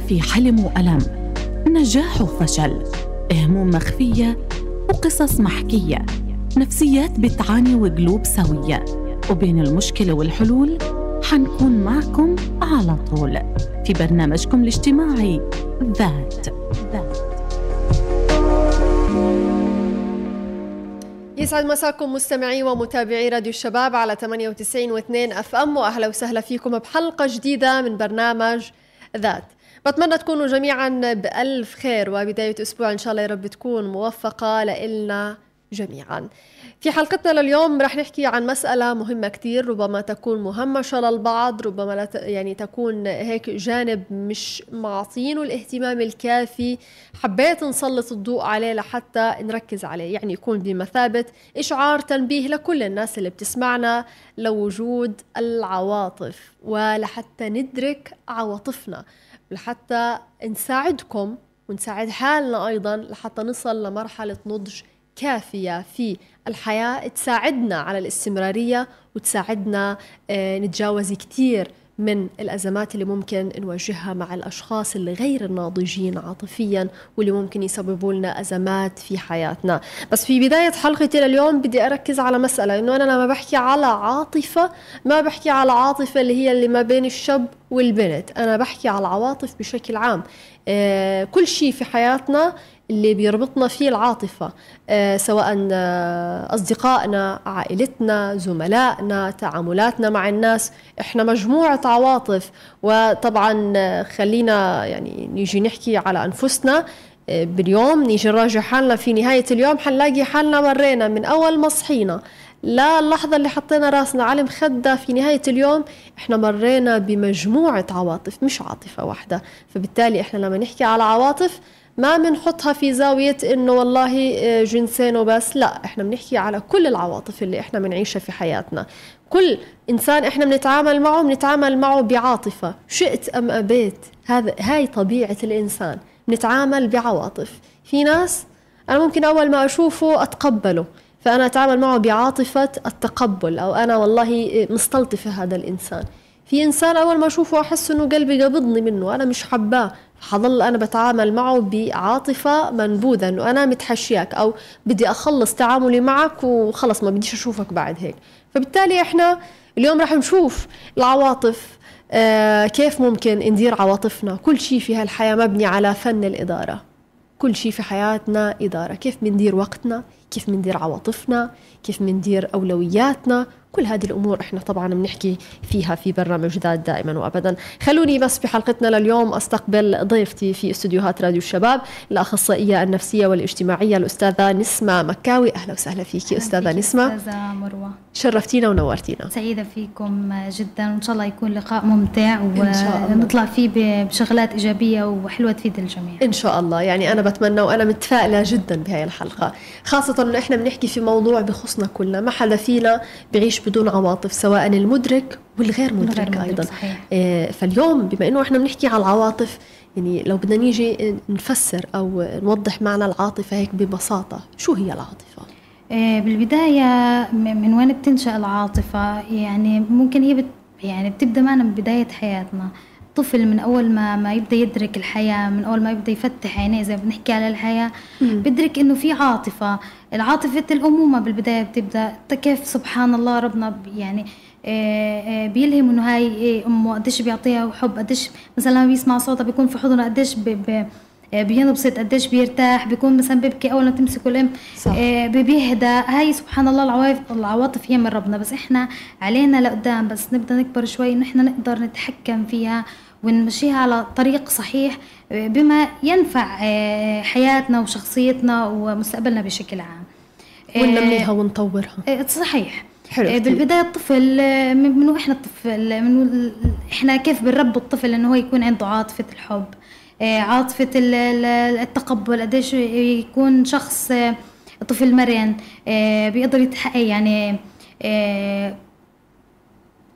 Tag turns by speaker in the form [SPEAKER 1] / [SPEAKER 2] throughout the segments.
[SPEAKER 1] في حلم وألم. نجاح وفشل. هموم مخفية وقصص محكية. نفسيات بتعاني وقلوب سوية. وبين المشكلة والحلول حنكون معكم على طول في برنامجكم الاجتماعي ذات. ذات
[SPEAKER 2] يسعد مساكم مستمعي ومتابعي راديو الشباب على 98 و2 أف أم وأهلا وسهلا فيكم بحلقة جديدة من برنامج ذات. بتمنى تكونوا جميعا بألف خير وبداية أسبوع إن شاء الله يا رب تكون موفقة لإلنا جميعا. في حلقتنا لليوم رح نحكي عن مسألة مهمة كتير ربما تكون مهمشة للبعض ربما لا يعني تكون هيك جانب مش معطينه الاهتمام الكافي. حبيت نسلط الضوء عليه لحتى نركز عليه يعني يكون بمثابة إشعار تنبيه لكل الناس اللي بتسمعنا لوجود العواطف ولحتى ندرك عواطفنا. لحتى نساعدكم ونساعد حالنا أيضا لحتى نصل لمرحلة نضج كافية في الحياة. تساعدنا على الاستمرارية وتساعدنا آه، نتجاوز كتير من الأزمات اللي ممكن نواجهها مع الأشخاص اللي غير الناضجين عاطفيا واللي ممكن يسببوا لنا أزمات في حياتنا. بس في بداية حلقتي لليوم بدي أركز على مسألة إنه أنا لما بحكي على عاطفة ما بحكي على عاطفة اللي هي اللي ما بين الشاب والبنت. أنا بحكي على العواطف بشكل عام. آه كل شيء في حياتنا اللي بيربطنا فيه العاطفة آه، سواء آه، أصدقائنا عائلتنا زملائنا تعاملاتنا مع الناس. إحنا مجموعة عواطف. وطبعا آه، خلينا يعني نيجي نحكي على أنفسنا باليوم نيجي نراجع حالنا. في نهاية اليوم حنلاقي حالنا مرينا من أول ما صحينا. لا اللحظة اللي حطينا راسنا على المخدة في نهاية اليوم إحنا مرينا بمجموعة عواطف مش عاطفة واحدة. فبالتالي إحنا لما نحكي على عواطف ما بنحطها في زاوية إنه والله آه، جنسين وبس. لا إحنا بنحكي على كل العواطف اللي إحنا بنعيشها في حياتنا. كل إنسان إحنا بنتعامل معه بنتعامل معه بعاطفة. شئت أم أبيت؟ هذا هاي طبيعة الإنسان. بنتعامل بعواطف. في ناس أنا ممكن أول ما أشوفه أتقبله فأنا أتعامل معه بعاطفة التقبل أو أنا والله مستلطفة هذا الإنسان. في إنسان أول ما أشوفه أحس إنه قلبي قبضني منه أنا مش حباه. حظل أنا بتعامل معه بعاطفة منبوذة إنه أنا متحشياك أو بدي أخلص تعاملي معك وخلص ما بديش أشوفك بعد هيك. فبالتالي إحنا اليوم راح نشوف العواطف آه كيف ممكن ندير عواطفنا. كل شيء في هالحياة مبني على فن الإدارة. كل شيء في حياتنا إدارة. كيف بندير وقتنا؟ كيف بندير عواطفنا كيف بندير أولوياتنا كل هذه الأمور إحنا طبعا بنحكي فيها في برنامج ذات دائما وابدا. خلوني بس في حلقتنا لليوم أستقبل ضيفتي في استديوهات راديو الشباب الأخصائية النفسية والاجتماعية الأستاذة نسمة مكاوي. أهلا وسهلا فيكي أستاذة نسمة.
[SPEAKER 3] أستاذة مروة.
[SPEAKER 2] شرفتينا ونورتينا.
[SPEAKER 3] سعيدة فيكم جدا. وإن شاء الله يكون لقاء ممتع ونطلع فيه بشغلات إيجابية وحلوة تفيد الجميع.
[SPEAKER 2] إن شاء الله. يعني أنا بتمنى وأنا متفائلة جدا بهاي الحلقة خاصة إنه إحنا بنحكي في موضوع بخصنا كلنا ما حدا فينا بيعيش بدون عواطف سواء المدرك والغير مدرك, مدرك أيضا. صحيح. إيه فاليوم بما إنه إحنا بنحكي على العواطف يعني لو بدنا نيجي نفسر أو نوضح معنى العاطفة هيك ببساطة شو هي العاطفة؟
[SPEAKER 3] إيه بالبداية من وين بتنشأ العاطفة؟ يعني ممكن هي بت يعني بتبدأ معنا من بداية حياتنا. الطفل من أول ما ما يبدأ يدرك الحياة من أول ما يبدأ يفتح عينيه زي ما بنحكي على الحياة بيدرك إنه في عاطفة. العاطفة الأمومة بالبداية بتبدأ كيف سبحان الله ربنا يعني آه، آه، بيلهم إنه هاي إيه، أمه قديش بيعطيها حب قديش مثلا لما بيسمع صوتها بيكون في حضنها قديش آه، بينبسط قديش بيرتاح بيكون مثلا بيبكي أول ما تمسكه الأم صح. بيهدى. هاي سبحان الله العواطف العواطف هي من ربنا. بس إحنا علينا لقدام. بس نبدأ نكبر شوي إنه إحنا نقدر نتحكم فيها. ونمشيها على طريق صحيح بما ينفع آه، حياتنا وشخصيتنا ومستقبلنا بشكل عام.
[SPEAKER 2] وننميها آه، ونطورها.
[SPEAKER 3] آه، صحيح. حلو بالبداية الطفل من إحنا الطفل من إحنا كيف بنربي الطفل إنه هو يكون عنده عاطفة الحب عاطفة التقبل قديش يكون شخص طفل مرن بيقدر يتحقق يعني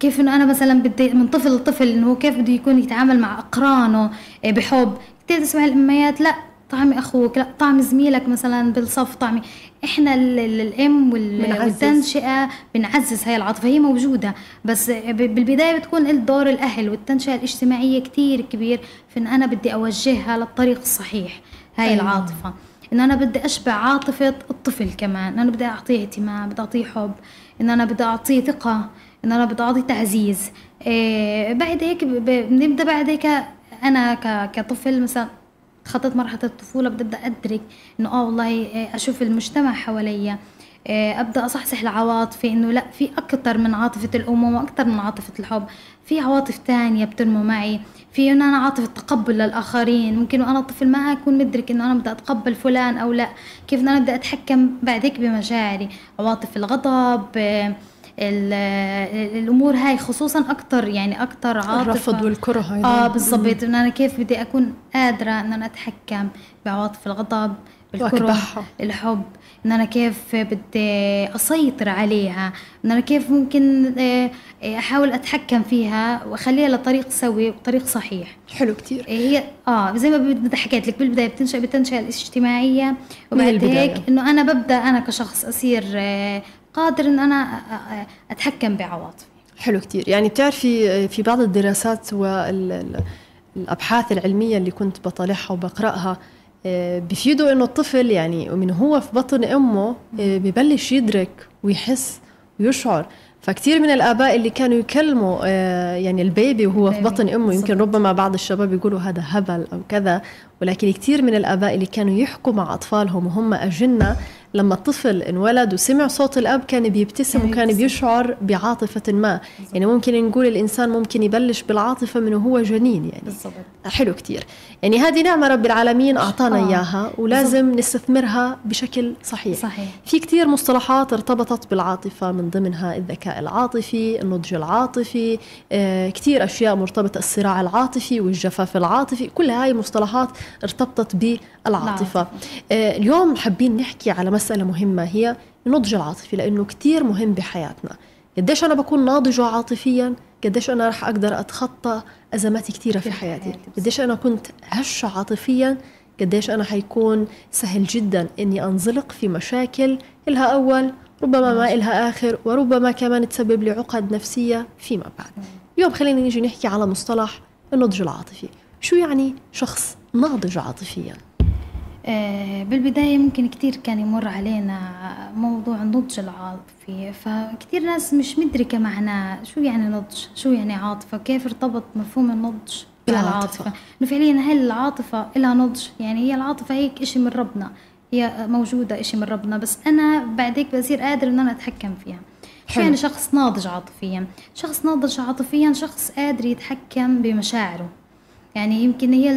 [SPEAKER 3] كيف إنه أنا مثلا بدي من طفل لطفل إنه كيف بده يكون يتعامل مع أقرانه آه، بحب. كثير تسمع الأميات لا طعمي أخوك لا طعم زميلك مثلا بالصف طعمي. إحنا ال- ال- الأم وال-. والتنشئة بنعزز هاي العاطفة هي موجودة. بس بالبداية بتكون دور الأهل والتنشئة الاجتماعية كتير كبير في إن أنا بدي أوجهها للطريق الصحيح. هاي
[SPEAKER 2] أيوة.
[SPEAKER 3] العاطفة. إن أنا بدي أشبع عاطفة الطفل كمان إن أنا بدي أعطيه اهتمام بدي أعطيه حب إن أنا بدي أعطيه ثقة. إن أنا بدي اعطيه تعزيز. إيه بعد هيك بنبدأ بعد هيك أنا كطفل مثلا خطت مرحلة الطفولة بدي أبدأ أدرك إنه آه والله إيه، أشوف المجتمع حواليا. إيه، أبدأ أصحصح لعواطفي إنه لا في أكتر من عاطفة الأمومة وأكتر من عاطفة الحب. في عواطف تانية بتنمو معي. في إنه أنا عاطفة تقبل للآخرين. ممكن وأنا طفل ما أكون مدرك إنه أنا بدي أتقبل فلان أو لا. كيف أنا بدي أتحكم بعد هيك بمشاعري؟ عواطف الغضب إيه، ال- الأمور هاي خصوصا أكتر يعني أكتر عاطفة.
[SPEAKER 2] الرفض والكره أيضا
[SPEAKER 3] آه بالضبط. إن أنا كيف بدي أكون قادرة إن أنا أتحكم بعواطف الغضب
[SPEAKER 2] وأكبحها.
[SPEAKER 3] الحب. إن أنا كيف بدي أسيطر عليها. إن أنا كيف ممكن آه، آه، أحاول أتحكم فيها وأخليها لطريق سوي وطريق صحيح.
[SPEAKER 2] حلو كتير.
[SPEAKER 3] هي آه زي ما حكيت لك بالبداية بتنشأ بالتنشئه الاجتماعية. وبعد. هيك إنه أنا ببدأ أنا كشخص أصير آه، قادر إن أنا آه، آه، أتحكم بعواطفي.
[SPEAKER 2] حلو كتير. يعني بتعرفي في بعض الدراسات والابحاث العلمية اللي كنت بطالعها وبقرأها آه، بيفيدوا إنه الطفل يعني من هو في بطن أمه آه، ببلش يدرك ويحس ويشعر. فكتير من الآباء اللي كانوا يكلموا آه، يعني البيبي وهو في بطن أمه يمكن. ربما بعض الشباب يقولوا هذا هبل أو كذا ولكن كتير من الآباء اللي كانوا يحكوا مع أطفالهم وهم أجنة لما الطفل انولد وسمع صوت الأب كان بيبتسم
[SPEAKER 3] كان
[SPEAKER 2] وكان. بيشعر بعاطفة ما. يعني ممكن نقول الإنسان ممكن يبلش بالعاطفة من وهو جنين يعني.
[SPEAKER 3] بالضبط.
[SPEAKER 2] حلو كتير. يعني هذه نعمة رب العالمين أعطانا
[SPEAKER 3] آه.
[SPEAKER 2] إياها ولازم نستثمرها بشكل صحيح.
[SPEAKER 3] صحيح.
[SPEAKER 2] في كتير مصطلحات ارتبطت بالعاطفة من ضمنها الذكاء العاطفي النضج العاطفي آه كتير أشياء مرتبطة الصراع العاطفي والجفاف العاطفي. كل هاي مصطلحات ارتبطت بالعاطفة.
[SPEAKER 3] العاطفة.
[SPEAKER 2] آه اليوم حابين نحكي على مسألة مهمة هي النضج العاطفي لأنه كتير مهم بحياتنا. قديش أنا بكون ناضجة عاطفيا؟ قديش أنا رح أقدر أتخطى أزمات كتيرة في حياتي؟ قديش أنا كنت هشة عاطفيا؟ قديش أنا حيكون سهل جدا إني أنزلق في مشاكل إلها أول ربما ما إلها آخر وربما كمان تسبب لي عقد نفسية فيما بعد. اليوم خلينا نيجي نحكي على مصطلح النضج العاطفي. شو يعني شخص ناضج عاطفيا؟
[SPEAKER 3] بالبداية ممكن كتير كان يمر علينا موضوع النضج العاطفي فكتير ناس مش مدركة معناه شو يعني نضج شو يعني عاطفة كيف ارتبط مفهوم النضج
[SPEAKER 2] بالعاطفة.
[SPEAKER 3] إنه فعليا هل العاطفة لها نضج؟ يعني هي العاطفة هيك إشي من ربنا هي موجودة إشي من ربنا بس أنا بعد هيك بصير قادر إن أنا أتحكم فيها. شو
[SPEAKER 2] حلو.
[SPEAKER 3] يعني شخص ناضج عاطفيا؟ شخص ناضج عاطفيا شخص قادر يتحكم بمشاعره. يعني يمكن هي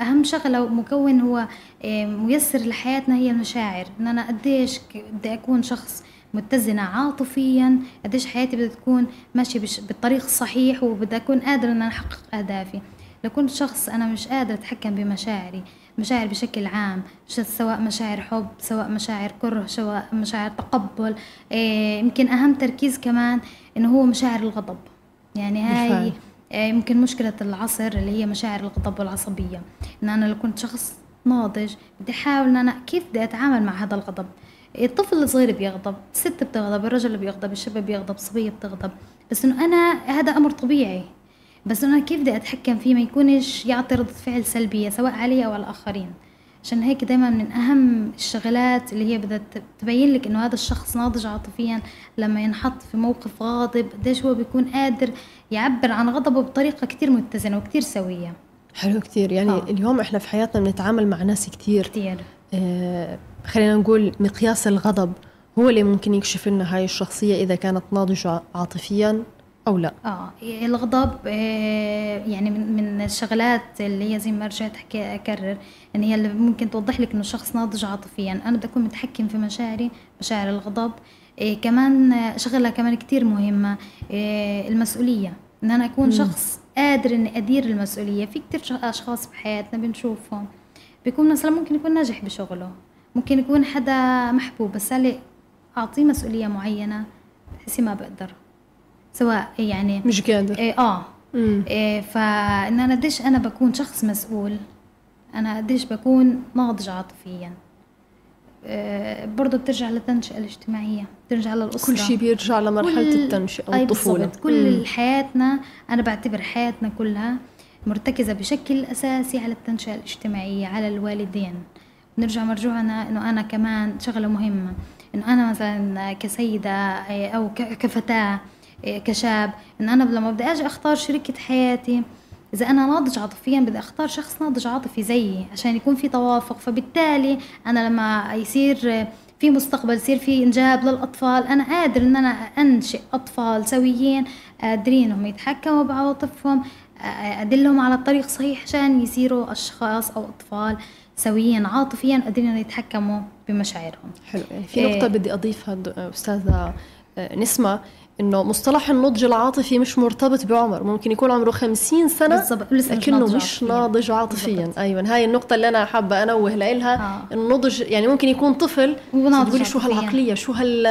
[SPEAKER 3] أهم شغلة مكون هو آه، ميسر لحياتنا هي المشاعر. إن أنا قديش بدي أكون شخص متزنة عاطفيا قديش حياتي بدها تكون ماشية بالطريق الصحيح وبدي أكون قادرة إن أنا أحقق أهدافي. لو كنت شخص أنا مش قادرة أتحكم بمشاعري مشاعر بشكل عام سواء مشاعر حب سواء مشاعر كره سواء مشاعر تقبل إيه، يمكن أهم تركيز كمان إنه هو مشاعر الغضب. يعني هاي
[SPEAKER 2] بالفعل.
[SPEAKER 3] آه، يمكن مشكلة العصر اللي هي مشاعر الغضب والعصبية إن أنا لو كنت شخص ناضج بدي أحاول إن أنا كيف بدي أتعامل مع هذا الغضب. الطفل الصغير بيغضب الست بتغضب الرجل بيغضب الشاب بيغضب الصبية بتغضب. بس إنه أنا هذا أمر طبيعي. بس إنه أنا كيف بدي أتحكم فيه؟ ما يكونش يعطي ردة فعل سلبية سواء علي أو على الآخرين. عشان هيك دايما من أهم الشغلات اللي هي بدها تبين لك إنه هذا الشخص ناضج عاطفيا لما ينحط في موقف غاضب قديش هو بيكون قادر يعبر عن غضبه بطريقة كتير متزنة وكتير سوية.
[SPEAKER 2] حلو كتير. يعني
[SPEAKER 3] آه.
[SPEAKER 2] اليوم إحنا في حياتنا بنتعامل مع ناس كتير.
[SPEAKER 3] كتير.
[SPEAKER 2] آه، خلينا نقول مقياس الغضب هو اللي ممكن يكشف لنا هاي الشخصية إذا كانت ناضجة عاطفيا أو لا؟
[SPEAKER 3] آه الغضب آه، يعني من من الشغلات اللي هي زي ما رجعت احكي أكرر إن هي اللي ممكن توضح لك إنه الشخص ناضج عاطفيا. أنا بدي أكون متحكم في مشاعري مشاعر الغضب. إيه كمان آه، شغلة كمان كتير مهمة إيه المسؤولية. إن أنا أكون
[SPEAKER 2] مم.
[SPEAKER 3] شخص قادر إني أدير المسؤولية. في كتير أشخاص بحياتنا بنشوفهم بيكون مثلا ممكن يكون ناجح بشغله. ممكن يكون حدا محبوب بس أعطيه مسؤولية معينة بحسي ما بقدر. سواء يعني
[SPEAKER 2] مش قادر.
[SPEAKER 3] إيه آه.
[SPEAKER 2] مم.
[SPEAKER 3] إيه فإن أنا قديش أنا بكون شخص مسؤول أنا قديش بكون ناضج عاطفيا. آه، برضه بترجع للتنشئة الاجتماعية بترجع للأسرة.
[SPEAKER 2] كل شيء بيرجع لمرحلة
[SPEAKER 3] كل-
[SPEAKER 2] والطفولة.
[SPEAKER 3] بالضبط. كل حياتنا أنا بعتبر حياتنا كلها مرتكزة بشكل أساسي على التنشئة الاجتماعية على الوالدين. نرجع مرجوعنا إنه أنا كمان شغلة مهمة. إنه أنا مثلا كسيدة آه، أو ك- كفتاة. آه، كشاب إنه أنا لما بدي أجي أختار شريكة حياتي إذا أنا ناضج عاطفيا بدي أختار شخص ناضج عاطفي زيي عشان يكون في توافق. فبالتالي أنا لما يصير في مستقبل يصير في إنجاب للأطفال أنا قادر إن أنا أنشئ أطفال سويين قادرين إنهم يتحكموا بعواطفهم أدلهم على الطريق الصحيح عشان يصيروا أشخاص أو أطفال سويين عاطفيا قادرين يتحكموا بمشاعرهم.
[SPEAKER 2] حلو. يعني في إيه. نقطة بدي أضيفها د- أستاذة آه، نسمة. إنه مصطلح النضج العاطفي مش مرتبط بعمر ممكن يكون عمره خمسين سنة
[SPEAKER 3] مش
[SPEAKER 2] لكنه مش. ناضج عاطفيا
[SPEAKER 3] بالضبط.
[SPEAKER 2] أيوه هاي النقطة اللي أنا حابة أنوه لها
[SPEAKER 3] آه.
[SPEAKER 2] النضج يعني ممكن يكون طفل تقولي شو. هالعقلية شو هال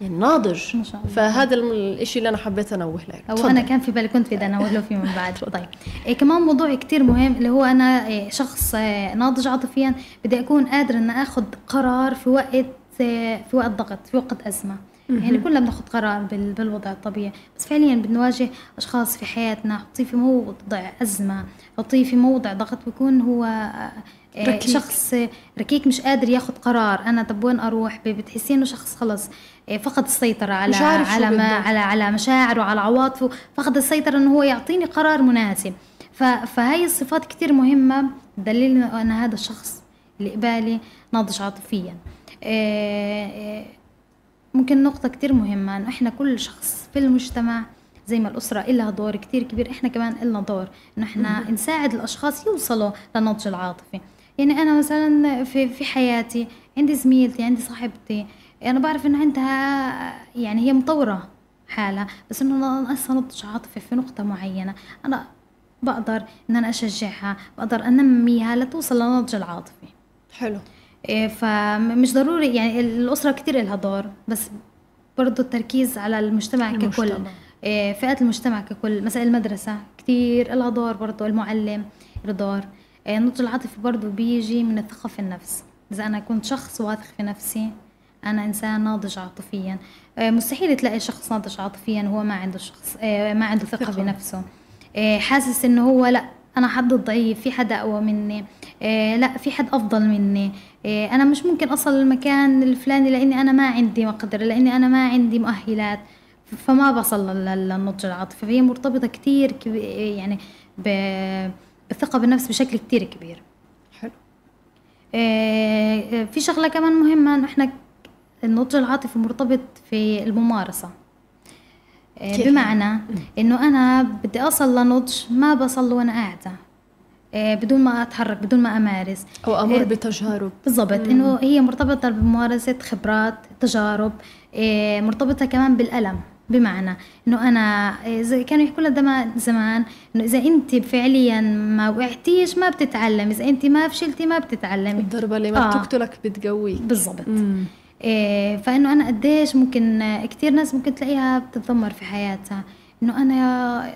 [SPEAKER 2] يعني ناضج
[SPEAKER 3] ما شاء الله.
[SPEAKER 2] فهذا الإشي اللي أنا حبيت أنوه له أو.
[SPEAKER 3] أنا كان في بالي كنت بدي أنوه له فيه من بعد طيب إيه كمان موضوع كتير مهم اللي هو أنا إيه شخص إيه ناضج عاطفيا بدي أكون قادر ان آخذ قرار في وقت إيه في وقت ضغط في وقت أزمة يعني كلنا بناخذ قرار بال- بالوضع الطبيعي. بس فعليا بنواجه أشخاص في حياتنا حطيه في موضع أزمة حطيه في موضع ضغط بيكون هو إيه
[SPEAKER 2] ركيك.
[SPEAKER 3] شخص ركيك مش قادر ياخذ قرار. أنا طب وين أروح؟ بتحسي إنه شخص خلص إيه فقد السيطرة على على ما. على على مشاعره على عواطفه. فقد السيطرة إنه هو يعطيني قرار مناسب. فهاي الصفات كتير مهمة. دليل إنه أنا هذا الشخص اللي قبالي ناضج عاطفيا. ممكن نقطة كتير مهمة إنه إحنا كل شخص في المجتمع زي ما الأسرة إلها دور كتير كبير إحنا كمان إلنا دور إنه إحنا نساعد الأشخاص يوصلوا للنضج العاطفي. يعني أنا مثلا في في حياتي عندي زميلتي عندي صاحبتي أنا بعرف إنه عندها يعني هي مطورة حالها بس إنه ناقصها نضج عاطفي في نقطة معينة. أنا بقدر إن أنا أشجعها بقدر أنميها لتوصل للنضج العاطفي.
[SPEAKER 2] حلو.
[SPEAKER 3] فمش ضروري يعني الأسرة كتير إلها دور بس برضو التركيز على المجتمع, ككل.
[SPEAKER 2] المجتمع.
[SPEAKER 3] إيه، فئات المجتمع ككل مثلا المدرسة كتير إلها دور برضو المعلم له دور. إيه، النضج العاطفي برضو بيجي من الثقة في النفس. إذا أنا كنت شخص واثق في نفسي أنا إنسان ناضج عاطفيا. إيه، مستحيل تلاقي شخص ناضج عاطفيا وهو ما عنده شخص إيه، ما عنده ثقة. بنفسه. إيه، حاسس إنه هو لأ أنا حد ضعيف في حدا أقوى مني. إيه، لا في حد أفضل مني. إيه، أنا مش ممكن أصل المكان الفلاني لأني أنا ما عندي مقدرة لأني أنا ما عندي مؤهلات. فما بصل لل- للنضج العاطفي. فهي مرتبطة كتير كبي- يعني بالثقة بالنفس بشكل كتير كبير.
[SPEAKER 2] حلو.
[SPEAKER 3] إيه، في شغلة كمان مهمة إنه إحنا النضج العاطفي مرتبط في الممارسة.
[SPEAKER 2] كيف
[SPEAKER 3] بمعنى إنه أنا بدي أصل لنضج ما بصل وأنا قاعدة. إيه، بدون ما أتحرك بدون ما أمارس.
[SPEAKER 2] أو أمر
[SPEAKER 3] إيه،
[SPEAKER 2] بتجارب.
[SPEAKER 3] بالضبط. إنه هي مرتبطة بممارسة خبرات تجارب إيه، مرتبطة كمان بالألم. بمعنى إنه أنا إيه، زي كانوا يحكوا لنا زمان إنه إذا أنت فعليا ما وقعتيش ما بتتعلم إذا أنت ما فشلتي ما بتتعلمي
[SPEAKER 2] الضربة اللي ما
[SPEAKER 3] آه.
[SPEAKER 2] بتقتلك بتقويك.
[SPEAKER 3] بالضبط. إيه فإنه أنا قديش ممكن كتير ناس ممكن تلاقيها بتتذمر في حياتها. إنه أنا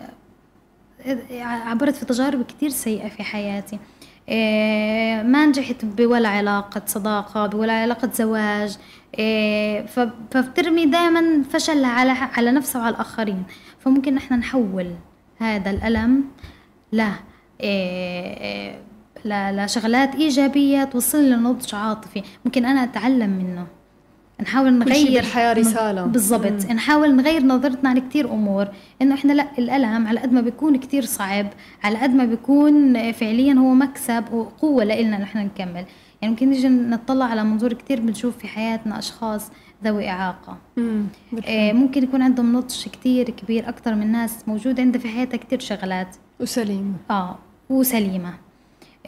[SPEAKER 3] عبرت في تجارب كتير سيئة في حياتي. إيه ما نجحت بولا علاقة صداقة بولا علاقة زواج. ف- فبترمي دائما فشلها على على نفسها وعلى الآخرين. فممكن نحن نحول هذا الألم له إيه ل- لشغلات إيجابية توصل لنضج عاطفي. ممكن أنا أتعلم منه. نحاول
[SPEAKER 2] كل
[SPEAKER 3] نغير
[SPEAKER 2] بالحياة رسالة.
[SPEAKER 3] بالضبط. نحاول نغير نظرتنا عن كتير أمور. إنه إحنا لا الألم على قد ما بيكون كتير صعب على قد ما بيكون فعليا هو مكسب وقوة لنا نحن نكمل. يعني ممكن نيجي نطلع على منظور كتير بنشوف في حياتنا أشخاص ذوي إعاقة.
[SPEAKER 2] مم.
[SPEAKER 3] آه، ممكن يكون عندهم نضج كتير كبير أكثر من ناس موجود عندها في حياتها كتير شغلات.
[SPEAKER 2] وسليمة.
[SPEAKER 3] آه وسليمة.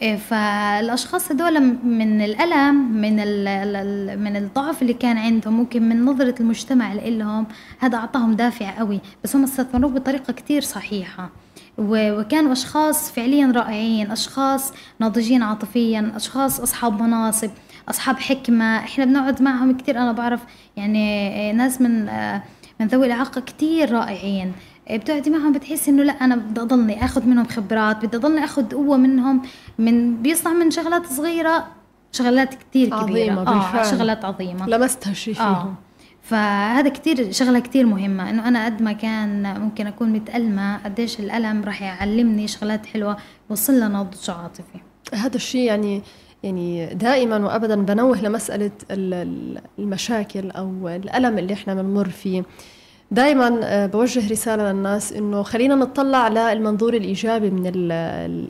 [SPEAKER 3] فالأشخاص هذول من الألم من ال- من الضعف اللي كان عندهم ممكن من نظرة المجتمع لهم هذا أعطاهم دافع قوي. بس هم استثمروه بطريقة كتير صحيحة. وكانوا أشخاص فعليا رائعين أشخاص ناضجين عاطفيا أشخاص أصحاب مناصب أصحاب حكمة. إحنا بنقعد معهم كتير أنا بعرف يعني إيه، ناس من آه، من ذوي الإعاقة كتير رائعين. إيه، بتقعدي معهم بتحسي إنه لا أنا بدي أضلني اخذ منهم خبرات بدي أضلني اخذ قوة منهم من بيصنع من شغلات صغيرة شغلات كتير
[SPEAKER 2] عظيمة
[SPEAKER 3] كبيرة
[SPEAKER 2] بالفعل.
[SPEAKER 3] آه شغلات عظيمة.
[SPEAKER 2] لمست هالشي فيهم.
[SPEAKER 3] آه فهذا كتير شغلة كتير مهمة إنه أنا قد ما كان ممكن أكون متألمة قديش الألم راح يعلمني شغلات حلوة يوصل لنا نضج عاطفي.
[SPEAKER 2] هذا الشيء يعني يعني دائما وابدا بنوه لمسألة ال- ال- المشاكل أو الألم اللي إحنا بنمر فيه. دائما آه، بوجه رسالة للناس إنه خلينا نطلع للمنظور الإيجابي من ال-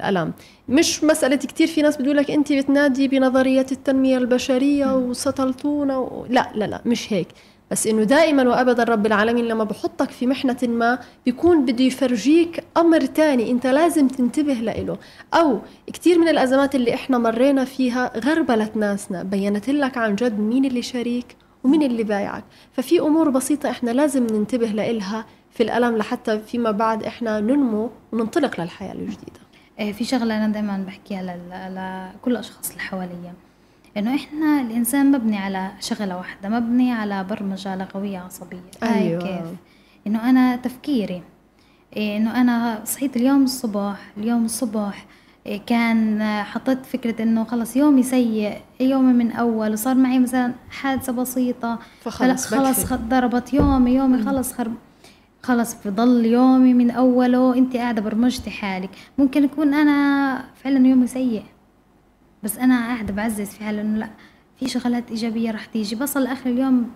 [SPEAKER 2] الألم. مش مسألة كثير في ناس بتقول لك أنت بتنادي بنظريه التنمية البشرية وسطلتونا و... لا لا لا مش هيك. بس إنه دائما وابدا رب العالمين لما بحطك في محنة ما بيكون بده يفرجيك أمر تاني أنت لازم تنتبه له أو كثير من الأزمات اللي إحنا مرينا فيها غربلت ناسنا بينت لك عن جد مين اللي شريك؟ ومين اللي بايعك؟ ففي أمور بسيطة إحنا لازم ننتبه لإلها في الألم لحتى فيما بعد إحنا ننمو وننطلق للحياة الجديدة.
[SPEAKER 3] آه، في شغلة أنا دايما بحكيها لكل الأشخاص اللي حواليا. إنه إحنا الإنسان مبني على شغلة واحدة مبني على برمجة لغوية عصبية. هاي
[SPEAKER 2] أيوة.
[SPEAKER 3] كيف؟ إنه أنا تفكيري. إيه، إنه أنا صحيت اليوم الصبح اليوم الصبح كان حطيت فكرة إنه خلص يومي سيء يومي من أول وصار معي مثلا حادثة بسيطة
[SPEAKER 2] فخلص
[SPEAKER 3] خلص ضربت يومي يومي خلص خرب خلص بضل يومي من أوله انت قاعدة برمجتي حالك. ممكن يكون أنا فعلا يومي سيء بس أنا قاعدة بعزز في حالي انه لا في شغلات إيجابية رح تيجي. بصل لاخر اليوم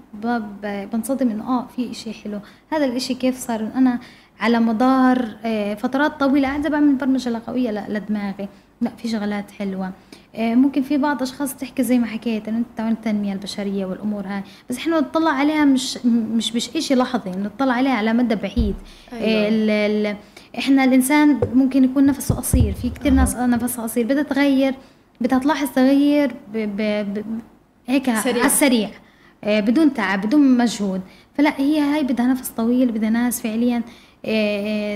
[SPEAKER 3] بنصدم إنه آه في إشي حلو. هذا الإشي كيف صار؟ أنا على مدار آه، فترات طويلة. قاعدة بعمل برمجة لغوية ل- لدماغي لا في شغلات حلوة. آه، ممكن في بعض أشخاص تحكي زي ما حكيت إنه أنت التنميه البشرية والأمور هاي. بس إحنا نطلع عليها مش مش مش اشي لحظي نطلع عليها على مدى بعيد.
[SPEAKER 2] أيوة.
[SPEAKER 3] آه، ال ال إحنا الإنسان ممكن يكون نفسه قصير. في كتير ناس نفسها قصير. بدها تغير بدها تلاحظ تغير ب ب ب هيك
[SPEAKER 2] سريع.
[SPEAKER 3] على السريع. بدون تعب بدون مجهود. فلا هي هاي بدها نفس طويل بدها ناس فعليا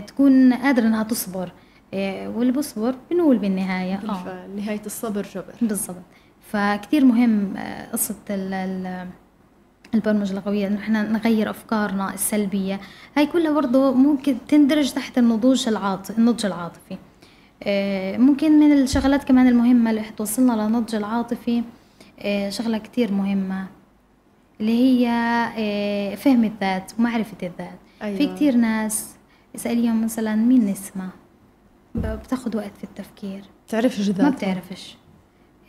[SPEAKER 3] تكون قادرة إنها تصبر. آه، واللي بصبر بنول بالنهاية.
[SPEAKER 2] آه. نهاية الصبر جبر.
[SPEAKER 3] بالضبط. فكتير مهم آه، قصة ال- ال- البرمجة اللغوية إنه إحنا نغير أفكارنا السلبية. هاي كلها برضه ممكن تندرج تحت النضوج العاطفي النضج العاطفي. ممكن من الشغلات كمان المهمة اللي توصلنا للنضج العاطفي شغلة كتير مهمة اللي هي فهم الذات ومعرفة الذات.
[SPEAKER 2] أيوة.
[SPEAKER 3] في كتير ناس اسأليهم مثلا مين نسمة؟ بتاخد وقت في التفكير.
[SPEAKER 2] تعرفش
[SPEAKER 3] ما
[SPEAKER 2] ذاتها؟
[SPEAKER 3] بتعرفش.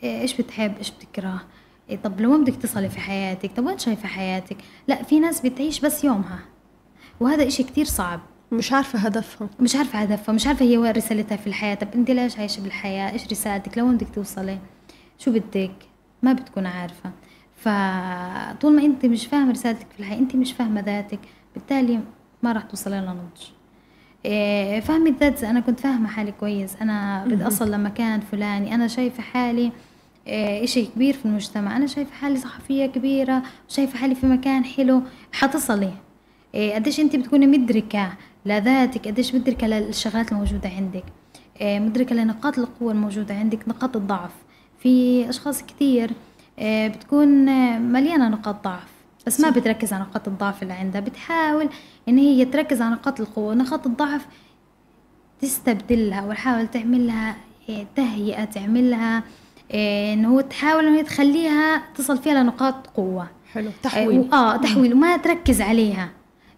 [SPEAKER 3] إيه، إيش بتحب؟ إيش بتكره؟ إيه، طب لو ما بدك تصلي في حياتك؟ طب وين شايفة حياتك؟ لا في ناس بتعيش بس يومها. وهذا إشي كتير صعب.
[SPEAKER 2] مش عارفة هدفها
[SPEAKER 3] مش عارفة هدفها مش عارفة هي وين رسالتها في الحياة. طب أنت ليش عايشة بالحياة؟ إيش رسالتك؟ لو بدك توصلي؟ شو بدك؟ ما بتكون عارفة. فطول ما أنت مش فاهمة رسالتك في الحياة أنت مش فاهمة ذاتك بالتالي ما راح توصلي لنضج. فهم الذات أنا كنت فاهمة حالي كويس. أنا بدي اصل لمكان فلاني. أنا شايفة حالي إيه، إشي كبير في المجتمع. أنا شايفة حالي صحفية كبيرة شايفة حالي في مكان حلو. حتصلي. إيه، قديش انت بتكوني مدركة لذاتك؟ قديش مدركة للشغلات الموجودة عندك؟ إيه، مدركة لنقاط القوة الموجودة عندك نقاط الضعف. في أشخاص كتير إيه، بتكون مليانة نقاط ضعف. بس ما بتركز على نقاط الضعف اللي عندها بتحاول إن هي تركز على نقاط القوة. نقاط الضعف تستبدلها وتحاول تعملها إيه، تهيئة تعملها إيه، انه هو تحاول انه هي تخليها تصل فيها لنقاط قوة.
[SPEAKER 2] حلو.
[SPEAKER 3] تحويل.
[SPEAKER 2] تحويل
[SPEAKER 3] آه تحويل. وما تركز عليها.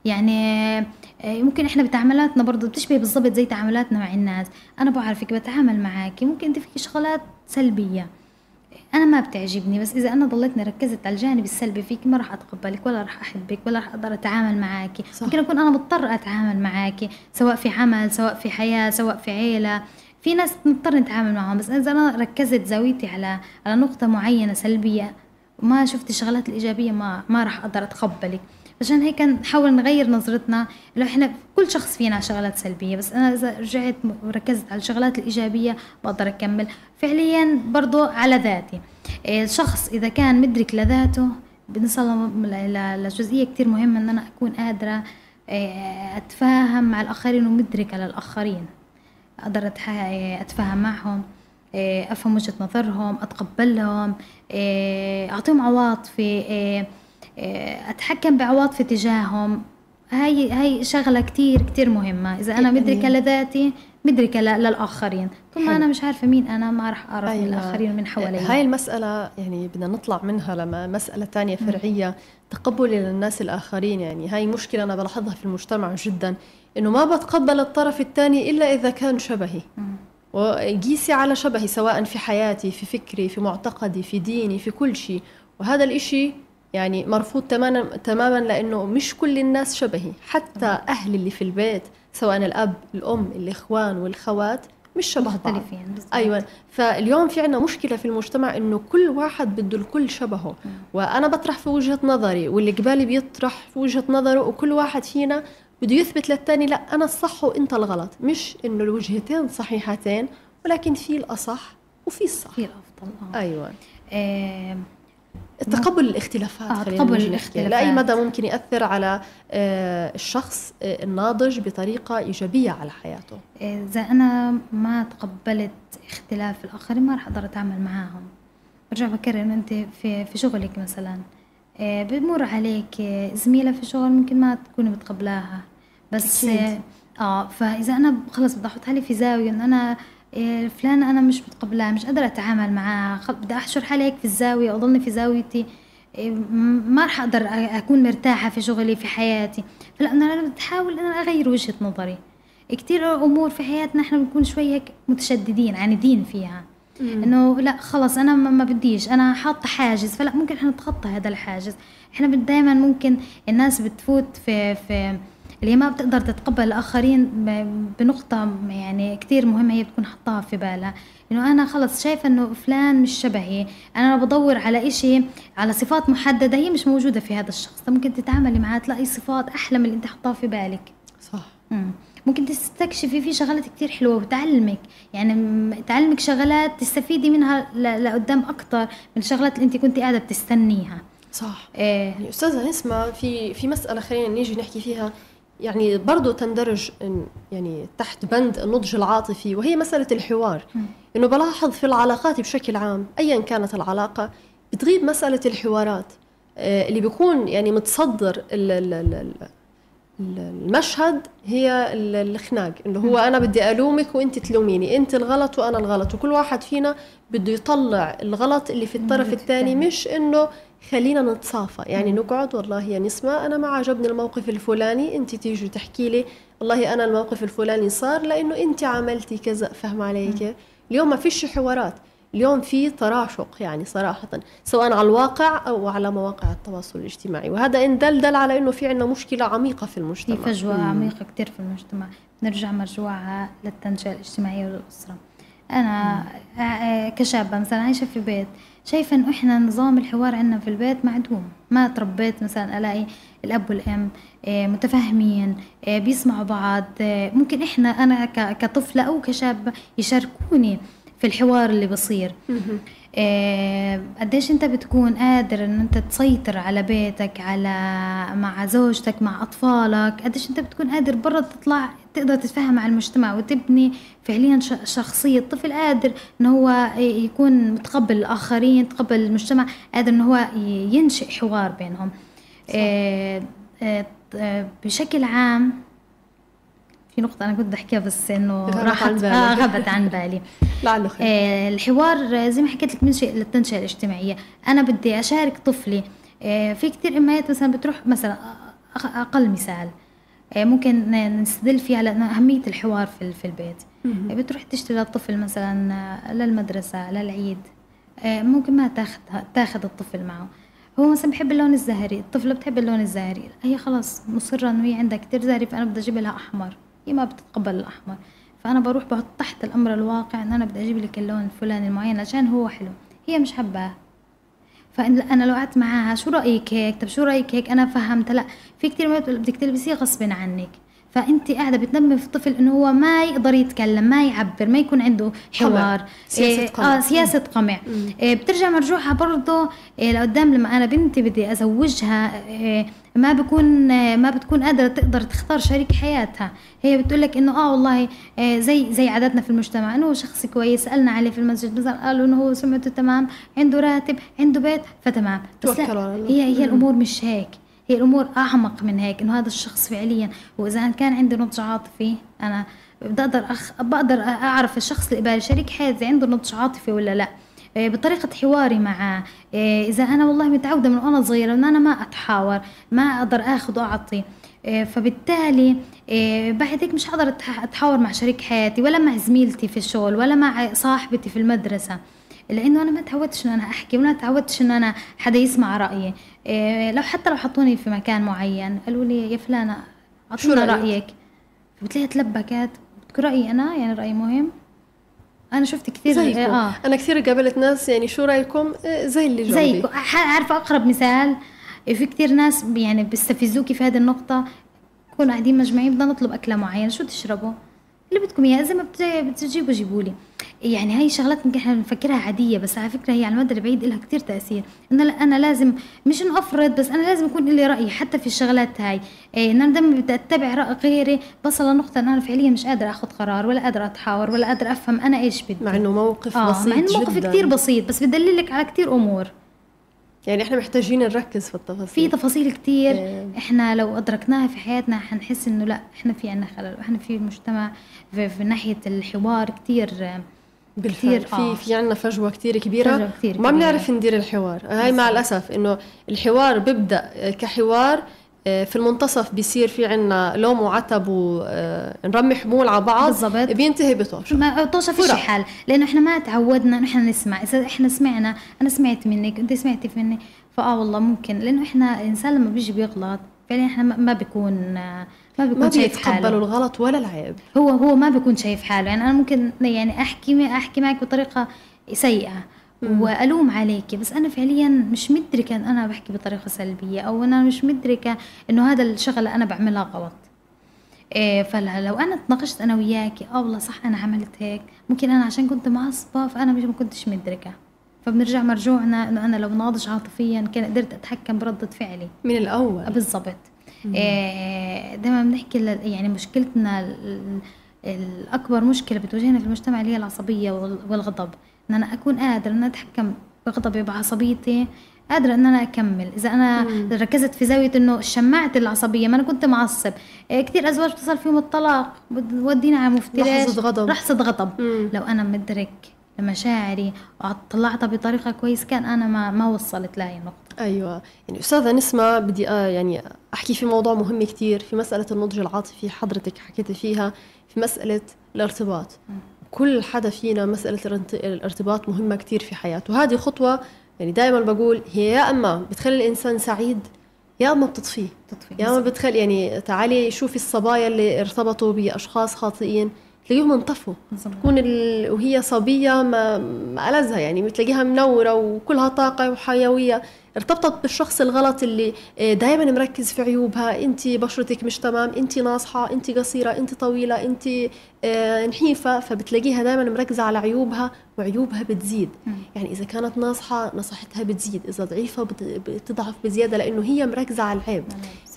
[SPEAKER 3] يعني ممكن إحنا بتعاملاتنا برضه بتشبه بالضبط زي تعاملاتنا مع الناس. أنا بعرفك بتعامل معك ممكن أنت فيك شغلات سلبية. أنا ما بتعجبني بس إذا أنا ضليتني ركزت على الجانب السلبي فيك ما راح أتقبلك ولا راح أحبك ولا راح أقدر أتعامل معك
[SPEAKER 2] صح.
[SPEAKER 3] ممكن أكون أنا مضطر أتعامل معك سواء في عمل سواء في حياة سواء في عيلة. في ناس نضطر نتعامل معهم بس إذا أنا ركزت زاويتي على على نقطة معينة سلبية وما شفت الشغلات الإيجابية ما ما راح أقدر أتقبلك. عشان هيك نحاول نغير نظرتنا لو إحنا كل شخص فينا شغلات سلبية بس أنا إذا رجعت وركزت على الشغلات الإيجابية بقدر أكمل. فعليا برضو على ذاتي. إيه، الشخص إذا كان مدرك لذاته بنوصل ل- ل- لجزئية كتير مهمة إن أنا أكون قادرة إيه، أتفاهم مع الآخرين ومدركة للآخرين. أقدر أتح- أتفاهم معهم إيه، أفهم وجهة نظرهم أتقبلهم إيه، أعطيهم عواطفي إيه، أتحكم بعواطفي تجاههم. هاي هاي شغلة كتير كتير مهمة. إذا أنا مدركة لذاتي مدركة للآخرين. طول ما أنا مش عارفة مين أنا ما راح أعرف أيوة. من الآخرين ومن حوالي
[SPEAKER 2] هاي المسألة يعني بدنا نطلع منها لما مسألة ثانية فرعية تقبلي للناس الآخرين يعني. هاي مشكلة أنا بلاحظها في المجتمع جدا إنه ما بتقبل الطرف الثاني إلا إذا كان شبهي. وقيسي على شبهي سواء في حياتي في فكري في معتقدي في ديني في كل شيء. وهذا الإشي يعني مرفوض تماما تماما لأنه مش كل الناس شبهي. حتى أهلي اللي في البيت سواء الأب الأم الإخوان والخوات مش شبه بعض. أيوه. فاليوم في عندنا مشكلة في المجتمع إنه كل واحد بده الكل شبهه. وأنا بطرح في وجهة نظري واللي قبالي بيطرح في وجهة نظره وكل واحد فينا بده يثبت للثاني لا أنا الصح وإنت الغلط. مش إنه الوجهتين صحيحتين ولكن في الأصح وفي الصح.
[SPEAKER 3] في الأفضل
[SPEAKER 2] آه. أيوه. آه تقبل الاختلافات
[SPEAKER 3] آه تقبل الاختلافات.
[SPEAKER 2] لأي مدى ممكن يأثر على آه الشخص آه الناضج بطريقة إيجابية على حياته؟
[SPEAKER 3] إذا أنا ما تقبلت اختلاف الآخرين ما راح أقدر أتعامل معاهم. برجع بكرر انه أنت في في شغلك مثلا. آه بمر عليك زميلة في شغل ممكن ما تكوني متقبلاها بس أكيد. آه فإذا أنا خلص بدي أحط حالي في زاوية إنه أنا إيه فلانة أنا مش متقبلاها مش قادرة أتعامل معاها بدي أحشر حالي هيك في الزاوية وأضلني في زاويتي. إيه ما راح أقدر أكون مرتاحة في شغلي في حياتي. فلأ أنا بحاول أنا أغير وجهة نظري. كتير أمور في حياتنا إحنا بنكون شوي هيك متشددين عاندين فيها. إنه لأ خلص أنا ما بديش. أنا حاطة حاجز. فلأ ممكن إحنا نتخطى هذا الحاجز. إحنا دائما ممكن الناس بتفوت في في اللي ما بتقدر تتقبل الآخرين بنقطة يعني كتير مهمة هي بتكون حطاها في بالها. إنه أنا خلص شايفة إنه فلان مش شبهي. أنا بدور على إشي على صفات محددة هي مش موجودة في هذا الشخص. ممكن تتعاملي معاه تلاقي صفات أحلى من اللي أنت حطاها في بالك.
[SPEAKER 2] صح.
[SPEAKER 3] مم. ممكن تستكشفي في شغلات كتير حلوة وتعلمك. يعني تعلمك شغلات تستفيدي منها لقدام أكتر من الشغلات اللي أنت كنت قاعدة بتستنيها.
[SPEAKER 2] صح. إيه. يعني أستاذة نسمة في في مسألة خلينا نيجي نحكي فيها. يعني برضه تندرج يعني تحت بند النضج العاطفي وهي مسألة الحوار. إنه بلاحظ في العلاقات بشكل عام أيا كانت العلاقة بتغيب مسألة الحوارات. آه، اللي بيكون يعني متصدر المشهد هي الخناق. إنه هو أنا بدي ألومك وأنت تلوميني. أنت الغلط وأنا الغلط. وكل واحد فينا بده يطلع الغلط اللي في الطرف الثاني. مش إنه خلينا نتصافى. يعني نقعد والله يا نسمة أنا ما عجبني الموقف الفلاني. أنت تيجي تحكي لي والله أنا الموقف الفلاني صار لأنه أنت عملتي كذا فهم علي كيف اليوم ما فيش حوارات. اليوم في تراشق يعني صراحة سواء على الواقع أو على مواقع التواصل الاجتماعي. وهذا إن دل دل على أنه في عندنا مشكلة عميقة في المجتمع.
[SPEAKER 3] في فجوة مم. عميقة كثير في المجتمع. نرجع مرجوعها للتنشئة الاجتماعية والأسرة. أنا مم. كشابة مثلا عايشة في بيت. شايفة انه إحنا نظام الحوار عندنا في البيت معدوم. ما تربيت مثلا ألاقي الأب والأم آه، متفاهمين آه، بيسمعوا بعض آه، ممكن إحنا أنا كطفلة أو كشابة يشاركوني في الحوار اللي بصير. قديش انت بتكون قادر ان انت تسيطر على بيتك على مع زوجتك مع أطفالك؟ قديش انت بتكون قادر برا تطلع تقدر تتفاهم مع المجتمع وتبني فعليا شخصية طفل قادر إن هو يكون متقبل الآخرين تقبل المجتمع قادر إن هو ينشئ حوار بينهم. آه، آه، آه، بشكل عام في نقطة أنا كنت بحكيها بس إنه راحت. آه غابت عن بالي.
[SPEAKER 2] لعله خير.
[SPEAKER 3] آه الحوار زي ما حكيت لك منشئ للتنشئة الاجتماعية. أنا بدي أشارك طفلي. آه في كثير أمهات مثلا بتروح مثلا أقل مثال. آه ممكن نستدل فيه على أهمية الحوار في في البيت. بتروح تشتري للطفل مثلا للمدرسة للعيد. ممكن ما تاخذ تاخذ الطفل معه. هو مثلا بحب اللون الزهري. الطفلة بتحب اللون الزهري. هي خلاص مصرة إنه هي عندها كتير زهري فأنا بدي أجيب لها أحمر. هي ما بتتقبل الأحمر. فأنا بروح بحط تحت الأمر الواقع إن أنا بدي أجيب لك اللون الفلاني المعين عشان هو حلو. هي مش حباه فأنا لو قعدت معاها شو رأيك هيك؟ طب شو رأيك هيك؟ أنا فهمت. لا في كتير مرات بدك تلبسيه غصب عنك. فأنت قاعدة بتنبه في الطفل إنه هو ما يقدر يتكلم ما يعبر ما يكون عنده حوار.
[SPEAKER 2] سياسة قمع.
[SPEAKER 3] آه سياسة قمع. إيه بترجع مرجوعها برضه. إيه لقدام لما أنا بنتي بدي أزوجها إيه ما بكون ما بتكون قادرة تقدر تختار شريك حياتها. هي بتقول لك إنه آه والله آه زي زي عاداتنا في المجتمع. إنه هو شخص كويس سألنا عليه في المسجد مثلا قالوا إنه هو سمعته تمام عنده راتب عنده بيت فتمام.
[SPEAKER 2] بس
[SPEAKER 3] لا هي هي الأمور مش هيك. هي الأمور أعمق من هيك إنه هذا الشخص فعليا. وإذا كان عندي نضج عاطفي أنا بقدر أخ... بقدر أعرف الشخص اللي قبالي شريك حياتي عنده نضج عاطفي ولا لا. بطريقة حواري معه آه، إذا أنا والله متعودة من وأنا صغيرة إن أنا ما أتحاور ما أقدر أخذ وأعطي. آه، فبالتالي بعد هيك مش حقدر أتحاور مع شريك حياتي ولا مع زميلتي في الشغل ولا مع صاحبتي في المدرسة لأنه أنا ما تعودتش انه أنا أحكي ولا تعودتش انه أنا حدا يسمع رأيي. لو حتى لو حطوني في مكان معين قالوا لي يا فلانة أعطينا رأيك؟ فبتلاقيها تلبكت بتقول رأيي أنا؟ يعني رايي مهم؟ أنا شفت كثير
[SPEAKER 2] زيكم. آه. أنا كثير قابلت ناس يعني شو رأيكم؟ إيه، زي اللي جنبي. زيكم.
[SPEAKER 3] عارفه أقرب مثال. في كثير ناس يعني بيستفزوكي في هذه النقطة. كونوا قاعدين مجمعين بدنا نطلب أكلة معينة. شو تشربوا؟ اللي بدكم اياه اذا ما بتجيبوا جيبوا لي. يعني هاي شغلات ممكن إحنا بنفكرها عادية بس على فكرة هي على المدى البعيد لها كتير تأثير. ان أنا لازم مش إنه أفرض بس أنا لازم يكون لي رأي حتى في الشغلات هاي. إيه ان أنا دائما بدي أتبع رأي غيري بصل لنقطه ان أنا فعليا مش قادرة آخذ قرار ولا قادرة أتحاور ولا قادرة أفهم أنا إيش بدي.
[SPEAKER 2] مع إنه موقف آه بسيط
[SPEAKER 3] مع إنه موقف كثير بسيط بس بدللك على كثير أمور.
[SPEAKER 2] يعني إحنا محتاجين نركز في التفاصيل.
[SPEAKER 3] في تفاصيل كتير إيه. إحنا لو أدركناها في حياتنا حنحس إنه لا إحنا في عنا خلل وإحنا في المجتمع في, في ناحية الحوار كتير
[SPEAKER 2] بالفعل في آه. في عندنا فجوة كثير كبيرة.
[SPEAKER 3] فجوة كتير
[SPEAKER 2] ما بنعرف ندير الحوار. هاي مع الأسف إنه الحوار بيبدأ كحوار في المنتصف بيصير في عنا لوم وعتب ونرمي حمول على بعض
[SPEAKER 3] بالضبط.
[SPEAKER 2] بينتهي بطوشة.
[SPEAKER 3] ما طوشه في حال لأنه إحنا ما تعودنا إحنا نسمع. إذا إحنا سمعنا أنا سمعت منك أنت سمعتي مني. فآه والله ممكن لأنه إحنا الإنسان لما بيجي بيغلط فعليا إحنا ما بيكون
[SPEAKER 2] ما بيكون ما شايف حاله. الغلط ولا العيب.
[SPEAKER 3] هو هو ما بيكون شايف حاله. يعني أنا ممكن يعني أحكي أحكي معك بطريقة سيئة. وألوم عليك بس أنا فعليا مش مدركة إن أنا بحكي بطريقة سلبية أو أنا مش مدركة إنه هذا الشغله أنا بعملها غلط. إيه فلو أنا تناقشت أنا وياكي آه والله صح أنا عملت هيك ممكن أنا عشان كنت معصبة فأنا مش ما كنتش مدركة. فبنرجع مرجوعنا إنه أنا لو ناضج عاطفيا كان قدرت أتحكم بردة فعلي.
[SPEAKER 2] من الأول.
[SPEAKER 3] بالضبط. إيه دائما بنحكي يعني مشكلتنا الأكبر مشكلة بتواجهنا في المجتمع اللي هي العصبية والغضب. إن أنا أكون قادرة إن أنا أتحكم بغضبي بعصبيتي قادرة إن أنا أكمل. إذا أنا مم. ركزت في زاوية إنه شمعت العصبية ما أنا كنت معصب. إيه كثير أزواج بتصل فيهم الطلاق بودينا على مفترش.
[SPEAKER 2] لحظة غضب.
[SPEAKER 3] لحظة غضب. مم. لو أنا مدرك لمشاعري وطلعتها بطريقة كويس كان أنا ما ما وصلت لهي النقطة.
[SPEAKER 2] أيوه. يعني أستاذة نسمة بدي آه يعني أحكي في موضوع مهم كثير في مسألة النضج العاطفي حضرتك حكيتي فيها في مسألة الارتباط. مم. كل حدا فينا مسألة الارتباط مهمة كتير في حياته. وهذه خطوة يعني دائما بقول هي يا أما بتخلي الإنسان سعيد يا أما بتطفيه. يا أما بتخلي يعني تعالي شوفي الصبايا اللي ارتبطوا بأشخاص خاطئين. تلاقيهم انطفوا. تكون ال... وهي صبية ما ألزها يعني بتلاقيها منورة وكلها طاقة وحيوية. ارتبطت بالشخص الغلط اللي آه، دائما مركز في عيوبها. انت بشرتك مش تمام انت ناصحة انت قصيرة انت طويلة انت آه، نحيفة. فبتلاقيها دائما مركزة على عيوبها وعيوبها بتزيد. يعني إذا كانت ناصحة نصحتها بتزيد. إذا ضعيفة بتضعف بزيادة لأنه هي مركزة على العيب.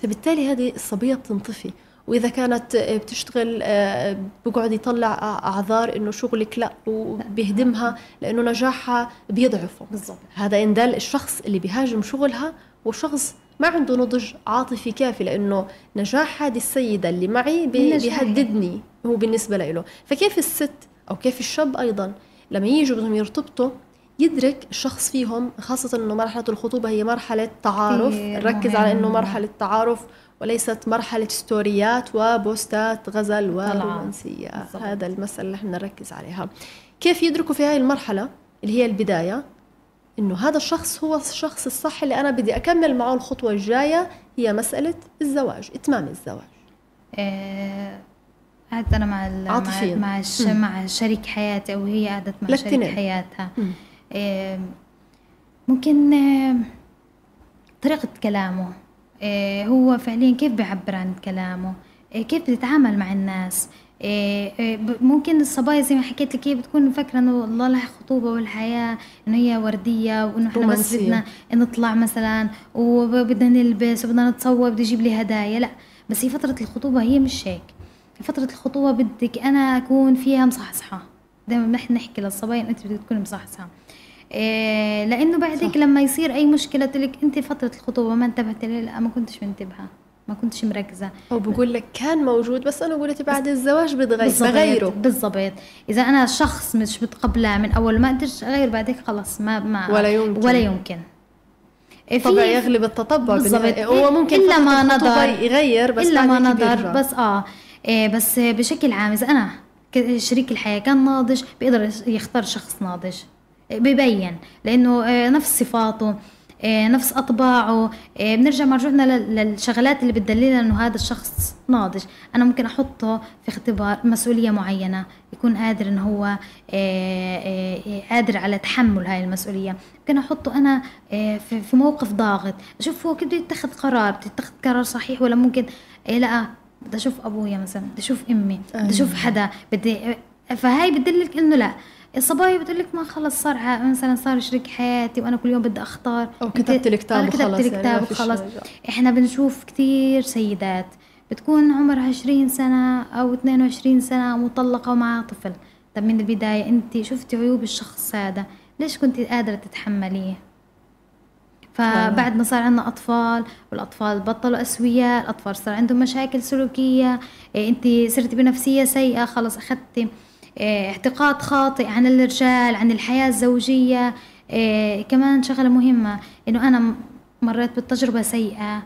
[SPEAKER 2] فبالتالي هذه الصبية بتنطفي. وإذا كانت بتشتغل آه، بقعد يطلع أعذار إنه شغلك لا وبيهدمها لأنه نجاحها بيضعفه.
[SPEAKER 3] بالضبط.
[SPEAKER 2] هذا ان دل الشخص اللي بيهاجم شغلها وشخص ما عنده نضج عاطفي كافي لأنه نجاح هذه السيدة اللي معي بيهددني هو بالنسبة له. فكيف الست أو كيف الشاب أيضا لما يجوا بدهم يرتبطوا يدرك الشخص فيهم خاصة إنه مرحلة الخطوبة هي مرحلة تعارف نركز على إنه مرحلة تعارف وليست مرحلة ستوريات وبوستات غزل ورومانسية. هذا المسألة اللي إحنا نركز عليها. كيف يدركوا في هاي المرحلة؟ اللي هي البداية إنه هذا الشخص هو الشخص الصح اللي أنا بدي أكمل معه الخطوة الجاية هي مسألة الزواج إتمام الزواج.
[SPEAKER 3] آه قعدت أنا مع عاطفيا. مع مع, مع شريك حياتي أو هي قعدت مع شريك حياتها. آه ممكن آه طريقة كلامه. هو فعليا كيف بيعبر عن كلامه؟ آه، كيف بتتعامل مع الناس؟ آه، ممكن الصبايا زي ما حكيت لك هي بتكون فاكرة إنه الله لها خطوبة والحياة إنه هي وردية وإنه إحنا بس بدنا نطلع مثلا وبدنا نلبس وبدنا نتصور بده يجيب لي هدايا لا بس هي فترة الخطوبة هي مش هيك. فترة الخطوبة بدك أنا أكون فيها مصحصحة. دائما نحن نحكي للصبايا أنت بدك تكوني مصحصحة. إيه لأنه بعدك
[SPEAKER 2] صح.
[SPEAKER 3] لما يصير أي مشكلة تقول لك أنت فترة الخطوبة ما انتبهت لي لا ما كنتش منتبهة ما كنتش مركزة
[SPEAKER 2] أو بقول لك كان موجود بس أنا قلت بعد الزواج بتغير بغيره
[SPEAKER 3] بالضبط إذا أنا شخص مش متقبلة من أول ما قدرت أغير بعدك خلص ما ما
[SPEAKER 2] ولا يمكن.
[SPEAKER 3] ولا يمكن
[SPEAKER 2] طبعا يغلب التطبع
[SPEAKER 3] بالضبط.
[SPEAKER 2] هو ممكن
[SPEAKER 3] إلا ما نظر.
[SPEAKER 2] يغير بس
[SPEAKER 3] إلا ما نظر. بس آه إيه بس بشكل عام إذا أنا ك- شريك الحياة كان ناضج بيقدر يختار شخص ناضج ببين لأنه آه، نفس صفاته آه، نفس أطباعه آه، بنرجع مرجوعنا لل- للشغلات اللي بتدللنا إنه هذا الشخص ناضج. أنا ممكن أحطه في اختبار مسؤولية معينة يكون قادر إنه هو قادر على تحمل هاي المسؤولية. ممكن أحطه أنا في موقف ضاغط. أشوف هو كيف بده يتخذ قرار بده يتخذ قرار صحيح ولا ممكن؟ إيه لا بدي أشوف أبويا مثلا بدي أشوف أمي بدي أشوف حدا بدي فهاي بتدلك إنه لا. الصبايا بتقول لك ما خلص صار مثلا صار شريك حياتي وأنا كل يوم بدي
[SPEAKER 2] أختار.
[SPEAKER 3] أنت-
[SPEAKER 2] كتبت الكتاب
[SPEAKER 3] كتبت
[SPEAKER 2] وخلص يعني ما
[SPEAKER 3] الكتاب
[SPEAKER 2] فيش
[SPEAKER 3] وخلص. إحنا بنشوف كتير سيدات بتكون عمرها 20 سنة أو 22 سنة مطلقة ومعها طفل. طب من البداية أنت شفتي عيوب الشخص هذا؟ ليش كنت قادرة تتحمليه؟ فبعد ما صار عندنا أطفال والأطفال بطلوا أسوياء الأطفال صار عندهم مشاكل سلوكية إيه أنت صرتي بنفسية سيئة خلص أخذتي إيه اعتقاد خاطئ عن الرجال عن الحياة الزوجية. إيه كمان شغلة مهمة إنه أنا مريت بالتجربة سيئة.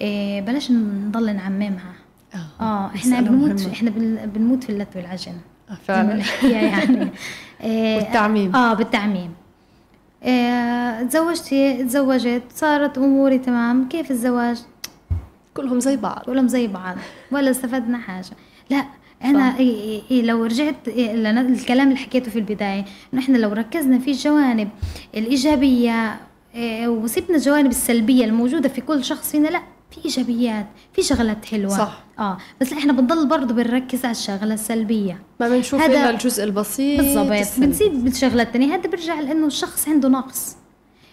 [SPEAKER 3] إيه بلاش نضل نعممها. آه إحنا
[SPEAKER 2] مسألة
[SPEAKER 3] بنموت
[SPEAKER 2] مهمة.
[SPEAKER 3] إحنا بن- بنموت في اللت والعجن.
[SPEAKER 2] آه، فعلا.
[SPEAKER 3] يعني إيه،
[SPEAKER 2] والتعميم.
[SPEAKER 3] آه بالتعميم. إيه تزوجتي تزوجت صارت أموري تمام. كيف الزواج؟
[SPEAKER 2] كلهم زي بعض.
[SPEAKER 3] كلهم زي بعض ولا استفدنا حاجة. لا أنا إيه إيه لو رجعت إيه الكلام اللي حكيته في البداية انه إحنا لو ركزنا في الجوانب الإيجابية إيه وسيبنا الجوانب السلبية الموجودة في كل شخص فينا لا في إيجابيات في شغلات حلوة
[SPEAKER 2] صح.
[SPEAKER 3] آه بس إحنا بنضل برضه بنركز على الشغلة السلبية
[SPEAKER 2] ما بنشوف إلا الجزء البسيط
[SPEAKER 3] بالضبط. بنسيب بالشغلات الثانية هذا بيرجع لأنه الشخص عنده نقص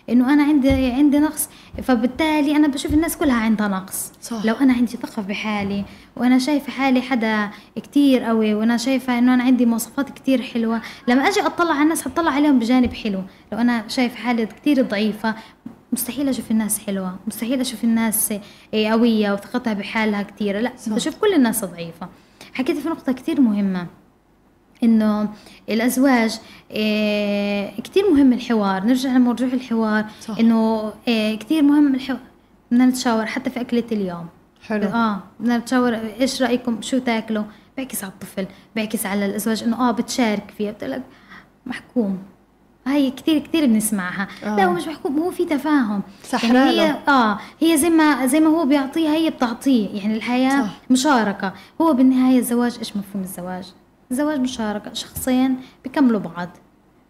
[SPEAKER 3] إنه أنا عندي عندي نقص. فبالتالي أنا بشوف الناس كلها عندها نقص.
[SPEAKER 2] صح.
[SPEAKER 3] لو أنا عندي ثقة بحالي وأنا شايفة حالي حدا كتير قوي وأنا شايفة إنه أنا عندي مواصفات كتير حلوة لما أجي أطلع على الناس هطلع عليهم بجانب حلو. لو أنا شايفة حالي كتير ضعيفة مستحيل أشوف الناس حلوة. مستحيل أشوف الناس قوية وثقتها بحالها كتير. لا
[SPEAKER 2] صح.
[SPEAKER 3] بشوف كل الناس ضعيفة. حكيت في نقطة كتير مهمة. إنه الأزواج إيه كثير مهم الحوار. نرجع لموضوع الحوار
[SPEAKER 2] صح.
[SPEAKER 3] إنه إيه كثير مهم الحوار بدنا نتشاور حتى في أكلة اليوم.
[SPEAKER 2] حلو.
[SPEAKER 3] آه بدنا نتشاور إيش رأيكم؟ شو تاكلوا؟ بيعكس على الطفل بيعكس على الأزواج إنه آه بتشارك فيها. بتقول لك محكوم. هاي كثير كثير بنسمعها.
[SPEAKER 2] آه.
[SPEAKER 3] لا هو مش محكوم هو في تفاهم.
[SPEAKER 2] سحرة
[SPEAKER 3] يعني هي. آه هي زي ما زي ما هو بيعطيها هي بتعطيه. يعني الحياة
[SPEAKER 2] صح.
[SPEAKER 3] مشاركة. هو بالنهاية الزواج إيش مفهوم الزواج؟ الزواج مشاركة شخصين بيكملوا بعض.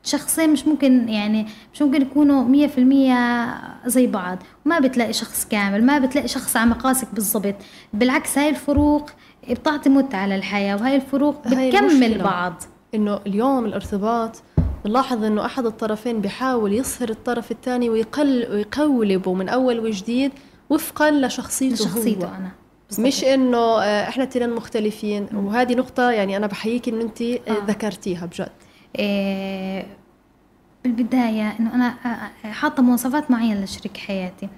[SPEAKER 3] شخصين مش ممكن يعني مش ممكن يكونوا مية في المية زي بعض. ما بتلاقي شخص كامل ما بتلاقي شخص على مقاسك بالضبط. بالعكس هاي الفروق بتعطي متعة للحياة وهاي الفروق بتكمل. بعض.
[SPEAKER 2] إنه اليوم الارتباط بنلاحظ إنه أحد الطرفين بيحاول يصهر الطرف الثاني ويقل ويقولبه من أول وجديد وفقا لشخصيته
[SPEAKER 3] لشخصيته
[SPEAKER 2] هو
[SPEAKER 3] أنا. بالضبط.
[SPEAKER 2] مش إنه آه، إحنا اثنين مختلفين وهذه نقطة يعني أنا بحييك إنه أنت آه.
[SPEAKER 3] آه.
[SPEAKER 2] ذكرتيها بجد
[SPEAKER 3] إيه بالبداية إنه أنا آه، حاطة مواصفات معينة لشريك حياتي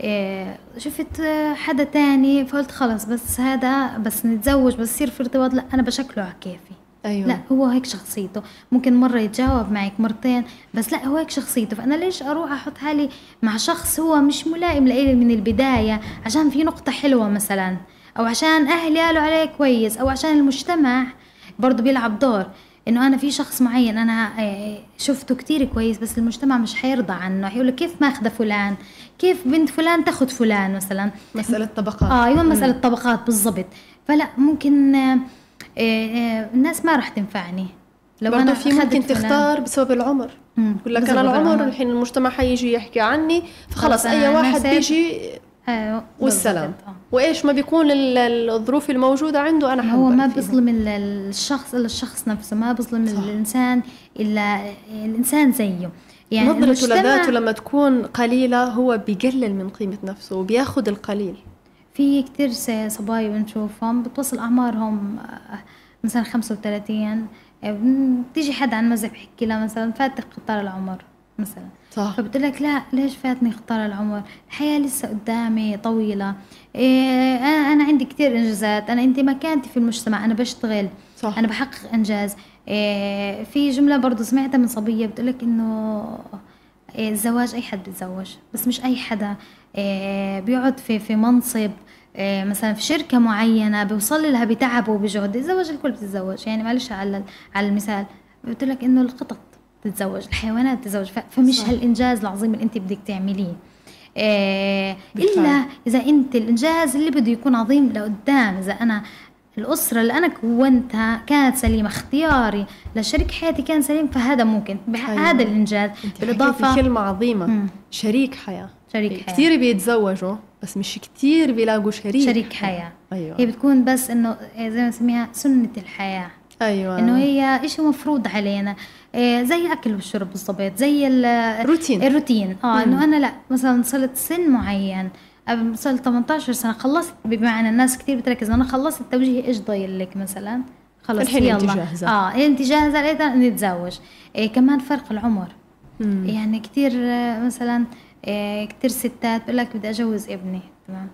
[SPEAKER 3] إيه شفت حدا تاني فقلت خلص بس هذا بس نتزوج بس يصير في ارتباط لا أنا بشكله على كيفي
[SPEAKER 2] أيوه.
[SPEAKER 3] لا هو هيك شخصيته. ممكن مرة يتجاوب معك مرتين بس لا هو هيك شخصيته. فأنا ليش أروح أحط حالي مع شخص هو مش ملائم لإلي من البداية عشان في نقطة حلوة مثلا؟ أو عشان أهلي قالوا عليه كويس أو عشان المجتمع برضه بيلعب دور. إنه أنا في شخص معين أنا آه، شفته كتير كويس بس المجتمع مش حيرضى عنه. حيقول كيف ماخذه فلان؟ كيف بنت فلان تاخذ فلان مثلا؟
[SPEAKER 2] مسألة طبقات.
[SPEAKER 3] آه أيوه مسألة طبقات بالضبط. فلا ممكن آه الناس ما راح تنفعني لو
[SPEAKER 2] برضه في ممكن تختار بسبب العمر يقول لك
[SPEAKER 3] أنا
[SPEAKER 2] العمر الحين المجتمع حيجي يحكي عني فخلص
[SPEAKER 3] خلص أي
[SPEAKER 2] واحد. بيجي
[SPEAKER 3] أيوه
[SPEAKER 2] والسلام
[SPEAKER 3] آه.
[SPEAKER 2] وإيش ما بيكون ال- ال- الظروف الموجودة عنده أنا
[SPEAKER 3] هو ما. بيظلم ال- الشخص الا الشخص نفسه ما بيظلم. الإنسان إلا الإنسان زيه يعني
[SPEAKER 2] نظرته لذاته لما تكون قليلة هو بيقلل من قيمة نفسه وبياخد القليل
[SPEAKER 3] في كتير صبايا بنشوفهم بتوصل أعمارهم آه، مثلا خمسة وثلاثين بتيجي حد عن مزح بحكي لها مثلا فاتك قطار العمر مثلا.
[SPEAKER 2] صح.
[SPEAKER 3] فبتقول لك لا ليش فاتني اختار العمر؟ الحياة لسه قدامي طويلة. إيه أنا عندي كتير إنجازات. أنا أنت مكانتي في المجتمع. أنا بشتغل.
[SPEAKER 2] صح.
[SPEAKER 3] أنا بحقق إنجاز. إيه في جملة برضو سمعتها من صبية بتقول لك إنه الزواج أي حد بيتزوج بس مش أي حدا إيه بيقعد في في منصب إيه مثلا في شركة معينة بيوصل لها بتعبه وبجهد الزواج الكل بتتزوج. يعني معلش على على المثال. بتقول لك إنه القطط تتزوج الحيوانات تتزوج. ف- فمش
[SPEAKER 2] صح.
[SPEAKER 3] هالإنجاز العظيم اللي أنت بدك تعمليه. إيه
[SPEAKER 2] بالفعل.
[SPEAKER 3] إلا إذا أنت الإنجاز اللي بده يكون عظيم لقدام. إذا أنا الأسرة اللي أنا كونتها كانت سليمة اختياري لشريك حياتي كان سليم فهذا ممكن
[SPEAKER 2] أيوة.
[SPEAKER 3] هذا الإنجاز بالإضافة.
[SPEAKER 2] كلمة عظيمة.
[SPEAKER 3] مم.
[SPEAKER 2] شريك حياة.
[SPEAKER 3] شريك حياة.
[SPEAKER 2] كثير بيتزوجوا بس مش كثير بيلاقوا شريك
[SPEAKER 3] شريك حياة.
[SPEAKER 2] أيوه.
[SPEAKER 3] هي بتكون بس إنه إيه زي ما نسميها سنة الحياة.
[SPEAKER 2] أيوه.
[SPEAKER 3] إنه هي إشي مفروض علينا. إيه زي أكل والشرب بالضبط زي ال-
[SPEAKER 2] روتين.
[SPEAKER 3] الروتين.
[SPEAKER 2] آه.
[SPEAKER 3] إنه أنا لا مثلا وصلت سن معين قبل وصلت 18 سنة خلصت. بمعنى الناس كثير بتركز أنا خلصت التوجيه إيش ضايل لك مثلا؟ خلص
[SPEAKER 2] الحين
[SPEAKER 3] يلا.
[SPEAKER 2] أنت جاهزة.
[SPEAKER 3] آه انت جاهزه لقيتها نتزوج. إيه كمان فرق العمر.
[SPEAKER 2] مم.
[SPEAKER 3] يعني كثير مثلا إيه كثير ستات بقول لك بدي أجوز ابني تمام.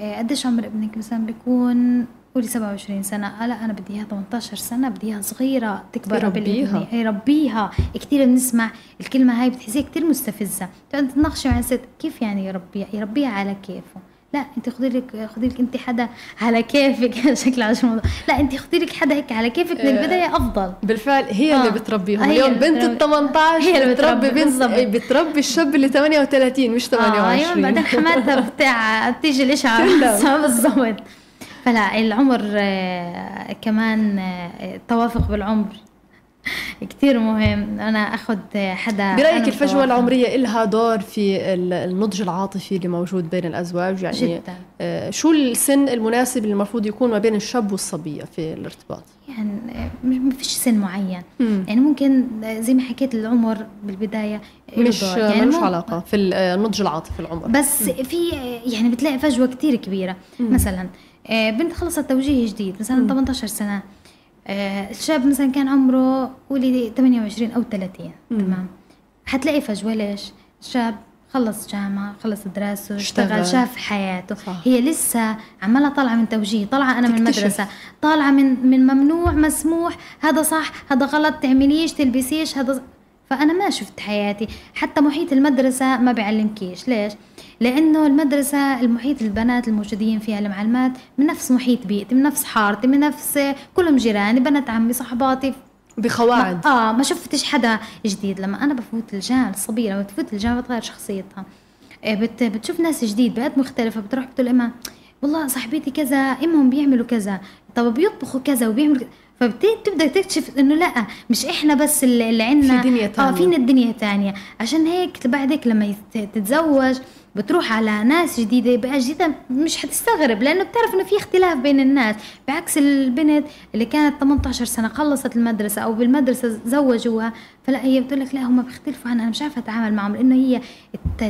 [SPEAKER 3] إيه قديش عمر ابنك مثلا بيكون؟ قولي 27 سنة. آه لا أنا بدي إياها 18 سنة. بدي إياها صغيرة. تكبر قبل
[SPEAKER 2] يربيها.
[SPEAKER 3] ابني يربيها كثير بنسمع الكلمة هاي بتحسيها كثير مستفزة. تقعد تناقشي مع الست كيف يعني يربيها يربيها على كيفه. لا أنت خدي لك خدي لك أنت حدا على كيفك. شكل عشان الموضوع لا أنت خدي لك حدا هيك على كيفك من
[SPEAKER 2] آه.
[SPEAKER 3] البداية أفضل.
[SPEAKER 2] بالفعل هي اللي
[SPEAKER 3] آه.
[SPEAKER 2] بتربيهم.
[SPEAKER 3] هي
[SPEAKER 2] اليوم
[SPEAKER 3] اللي
[SPEAKER 2] بنت ال
[SPEAKER 3] بتربي.
[SPEAKER 2] 18
[SPEAKER 3] هي اللي
[SPEAKER 2] بتربي بنت. إيه، بتربي الشاب اللي 38 مش 28
[SPEAKER 3] آه أيوه بعدين حماتها بتاع بتيجي الاشعه. بالضبط. فلا العمر آه، كمان آه، التوافق بالعمر. كتير مهم. أنا أخذ حدا
[SPEAKER 2] برأيك
[SPEAKER 3] الفجوة.
[SPEAKER 2] العمرية لها دور في ال- النضج العاطفي اللي موجود بين الأزواج؟ يعني
[SPEAKER 3] جدا.
[SPEAKER 2] آه، شو السن المناسب اللي المفروض يكون ما بين الشاب والصبية في الارتباط؟
[SPEAKER 3] يعني آه، ما فيش سن معين. يعني ممكن آه، زي ما حكيت العمر بالبداية
[SPEAKER 2] مش.
[SPEAKER 3] يعني
[SPEAKER 2] ملوش علاقة في ال- آه، النضج العاطفي العمر.
[SPEAKER 3] بس في يعني بتلاقي فجوة كتير كبيرة.
[SPEAKER 2] مم.
[SPEAKER 3] مثلا آه، بنت خلصت توجيه جديد مثلا
[SPEAKER 2] مم.
[SPEAKER 3] 18 سنة آه، الشاب مثلا كان عمره قولي 28 أو 30
[SPEAKER 2] مم.
[SPEAKER 3] تمام حتلاقي فجوة ليش الشاب خلص جامعة خلص دراسته
[SPEAKER 2] اشتغل.
[SPEAKER 3] شاف حياته
[SPEAKER 2] صح.
[SPEAKER 3] هي لسه عمالة طالعة من توجيه طالعة أنا من
[SPEAKER 2] تكتشف.
[SPEAKER 3] المدرسة طالعة من من ممنوع مسموح هذا صح هذا غلط تعمليش تلبسيش هذا فأنا ما شفت حياتي حتى محيط المدرسة ما بيعلمكيش ليش؟ لأنه المدرسة المحيط البنات الموجودين فيها المعلمات من نفس محيط بيئتي من نفس حارتي من نفس كلهم جيراني بنات عمي صحباتي.
[SPEAKER 2] بقواعد
[SPEAKER 3] ما آه ما شفتش حدا جديد. لما أنا بفوت الجامعة الصبيه لما تفوت الجامعة بتغير شخصيتها. آه، بت بتشوف ناس جديد بيئات مختلفة بتروح بتقول امها والله صاحبتي كذا إمهم بيعملوا كذا طب بيطبخوا كذا وبيعملوا كذا. فبتبدا تكتشف إنه لا مش إحنا بس اللي, عندنا
[SPEAKER 2] في دنيا
[SPEAKER 3] آه
[SPEAKER 2] تانية.
[SPEAKER 3] فينا الدنيا تانية. عشان هيك بعد هيك لما تتزوج بتروح على ناس جديدة بقى جديدة مش حتستغرب لأنه بتعرف إنه في اختلاف بين الناس. بعكس البنت اللي كانت 18 سنة خلصت المدرسة أو بالمدرسة زوجوها فلا هي بتقول لك لا هم بيختلفوا عنها. أنا مش عارفة أتعامل معهم لأنه هي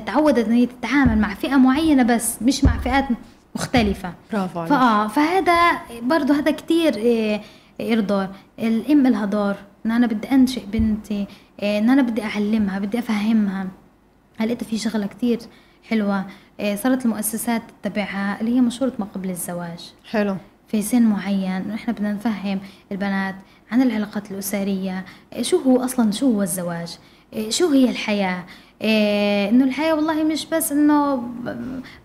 [SPEAKER 3] تعودت إن هي تتعامل مع فئة معينة بس مش مع فئات مختلفة.
[SPEAKER 2] برافو
[SPEAKER 3] فآه فهذا برضه هذا كتير إيه دور الام لها دور إن أنا بدي أنشئ بنتي إيه إن أنا بدي أعلمها بدي أفهمها. لقيت في شغلة كتير حلوة إيه صارت المؤسسات تتبعها اللي هي مشورة ما قبل الزواج.
[SPEAKER 2] حلو.
[SPEAKER 3] في سن معين نحن بدنا نفهم البنات عن العلاقات الأسرية إيه شو هو أصلا شو هو الزواج؟ شو هي الحياة؟ إيه إنه الحياة والله مش بس إنه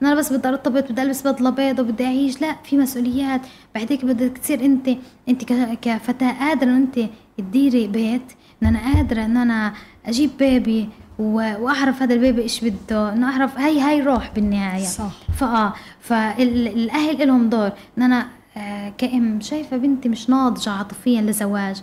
[SPEAKER 3] أنا بس بدي ارتبط بدي ألبس بدله بيضة وبدي أعيش لا في مسؤوليات. بعديك بدك تصير أنت أنت ك- كفتاة قادرة إنه أنت تديري بيت ان أنا قادرة ان أنا أجيب بيبي وأعرف هذا البيبي إيش بده إنه أعرف هاي هاي روح بالنهاية.
[SPEAKER 2] صح.
[SPEAKER 3] فآه فالاهل لهم دور. ان أنا آه، كأم شايفة بنتي مش ناضجة عاطفيا لزواج.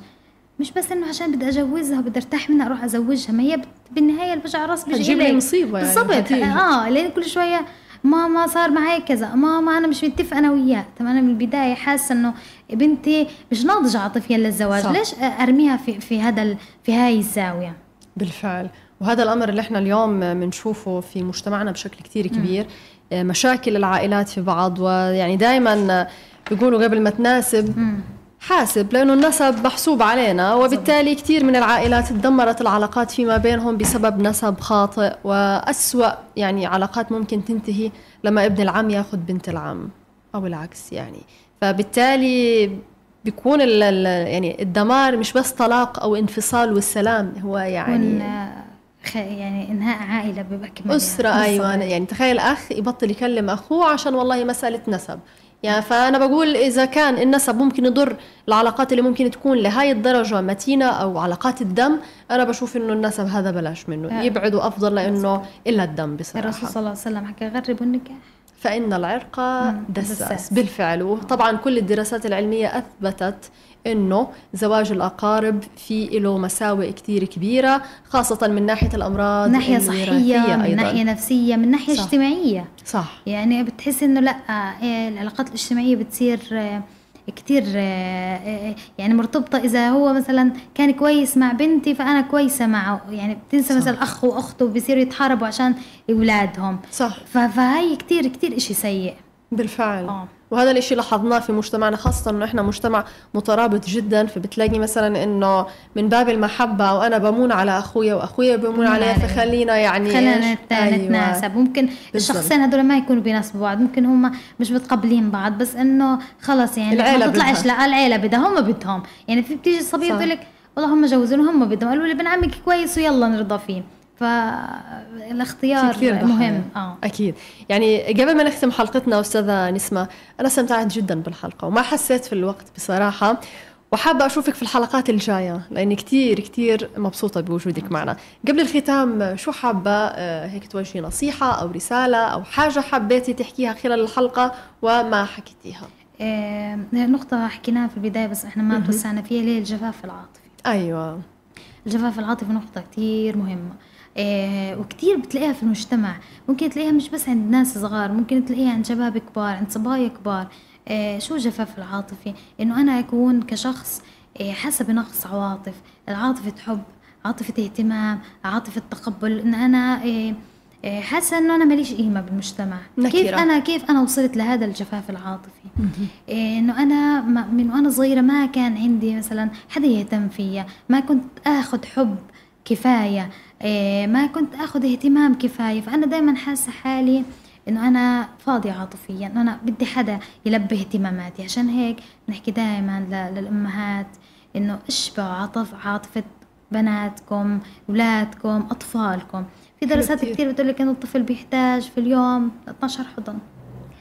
[SPEAKER 3] مش بس إنه عشان بدي أجوزها وبدي أرتاح منها أروح أزوجها ما هي بالنهاية الوجع راس بيجي
[SPEAKER 2] لي
[SPEAKER 3] إلك.
[SPEAKER 2] مصيبة يعني
[SPEAKER 3] بالضبط
[SPEAKER 2] هتيجي.
[SPEAKER 3] آه لأن كل شوية ماما صار معي كذا ماما أنا مش متفقة أنا وياه طب أنا من البداية حاسة إنه بنتي مش ناضجة عاطفيا للزواج
[SPEAKER 2] صح.
[SPEAKER 3] ليش أرميها في في هذا في هاي الزاوية
[SPEAKER 2] بالفعل وهذا الأمر اللي إحنا اليوم بنشوفه في مجتمعنا بشكل كتير كبير آه، مشاكل العائلات في بعض ويعني دائما بيقولوا قبل ما تناسب
[SPEAKER 3] مم.
[SPEAKER 2] حاسب لأنه النسب محسوب علينا وبالتالي كثير من العائلات تدمرت العلاقات فيما بينهم بسبب نسب خاطئ وأسوأ يعني علاقات ممكن تنتهي لما ابن العم ياخذ بنت العم أو العكس يعني. فبالتالي بيكون ال يعني الدمار مش بس طلاق أو انفصال والسلام هو يعني
[SPEAKER 3] يعني إنهاء عائلة بيبقى
[SPEAKER 2] كمان أسرة يعني. أيوه. يعني تخيل أخ يبطل يكلم أخوه عشان والله مسألة نسب. يعني فأنا بقول إذا كان النسب ممكن يضر العلاقات اللي ممكن تكون لهاي الدرجة متينة أو علاقات الدم أنا بشوف إنه النسب هذا بلاش منه. يبعدوا أفضل لأنه إلا الدم بصراحة.
[SPEAKER 3] الرسول صلى الله عليه وسلم حكى غربوا النكاح.
[SPEAKER 2] فإن العرق دساس. بالفعل. وطبعا كل الدراسات العلمية أثبتت إنه زواج الأقارب في له مساوئ كثير كبيرة خاصة من ناحية الأمراض
[SPEAKER 3] من ناحية صحية من ناحية نفسية من ناحية صح. اجتماعية.
[SPEAKER 2] صح.
[SPEAKER 3] يعني بتحس إنه لأ إيه، العلاقات الاجتماعية بتصير آه، كتير آه، آه، يعني مرتبطة. إذا هو مثلا كان كويس مع بنتي فأنا كويسة معه. يعني بتنسى صح. مثلا أخ وأخته بيصيروا يتحاربوا عشان أولادهم.
[SPEAKER 2] صح.
[SPEAKER 3] فهي كتير كتير إشي سيء.
[SPEAKER 2] بالفعل. آه. وهذا الإشي لاحظناه في مجتمعنا خاصة إنه إحنا مجتمع مترابط جدا فبتلاقي مثلا إنه من باب المحبة وأنا بمون على أخويا وأخويا بمون علي فخلينا يعني
[SPEAKER 3] خلينا أيوة. نتناسب. ممكن الشخصين هدول ما يكونوا بيناسبوا بعض ممكن هم مش متقبلين بعض بس إنه خلص يعني
[SPEAKER 2] العيلة
[SPEAKER 3] ما تطلعش لا العيلة بدها هم بدهم. يعني في بتيجي الصبية بتقول لك والله هم جوزوني هم بدهم. قالوا لي ابن عمك كويس ويلا نرضى فيه. فالاختيار مهم.
[SPEAKER 2] آه. أكيد. يعني قبل ما نختم حلقتنا أستاذة نسمة أنا استمتعت جدا بالحلقة وما حسيت في الوقت بصراحة. وحابة أشوفك في الحلقات الجاية لأني كتير كتير مبسوطة بوجودك معنا. قبل الختام شو حابة آه، هيك توجهي نصيحة أو رسالة أو حاجة حبيتي تحكيها خلال الحلقة وما حكيتيها؟
[SPEAKER 3] آه نقطة حكيناها في البداية بس إحنا ما توسعنا فيها اللي هي الجفاف العاطفي.
[SPEAKER 2] أيوة.
[SPEAKER 3] الجفاف العاطفي نقطة كتير مهمة. آه وكتير بتلاقيها في المجتمع. ممكن تلاقيها مش بس عند ناس صغار ممكن تلاقيها عند شباب كبار عند صبايا كبار. آه شو الجفاف العاطفي إنه أنا أكون كشخص آه حاسه بنقص عواطف. العاطفة حب عاطفة اهتمام عاطفة تقبل. إن أنا حاسة إنه أنا ماليش قيمة بالمجتمع. نكرة. كيف أنا كيف أنا وصلت لهذا الجفاف العاطفي؟ إيه إنه أنا من وأنا صغيرة ما كان عندي مثلا حدا يهتم فيا ما كنت آخذ حب كفاية. ما كنت آخذ اهتمام كفاية فأنا دائما حاسة حالي إنه أنا فاضية عاطفيا أنا بدي حدا يلبي اهتماماتي. عشان هيك بنحكي دائما للأمهات إنه اشبعوا عاطف عاطفة بناتكم اولادكم أطفالكم. في دراسات كثير بتقول لك إنه الطفل بيحتاج في اليوم 12 حضن.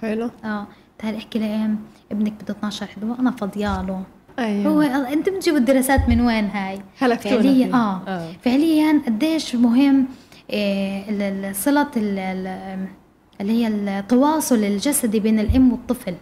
[SPEAKER 2] حلو.
[SPEAKER 3] آه تعال احكي لأم ابنك بده 12 حضن وأنا فاضياله
[SPEAKER 2] أيوة.
[SPEAKER 3] هو أنت بتجيبوا الدراسات من وين هاي؟
[SPEAKER 2] هلا
[SPEAKER 3] فعليا آه, آه. فعليا قديش مهم إيه صلة اللي هي التواصل الجسدي بين الأم والطفل.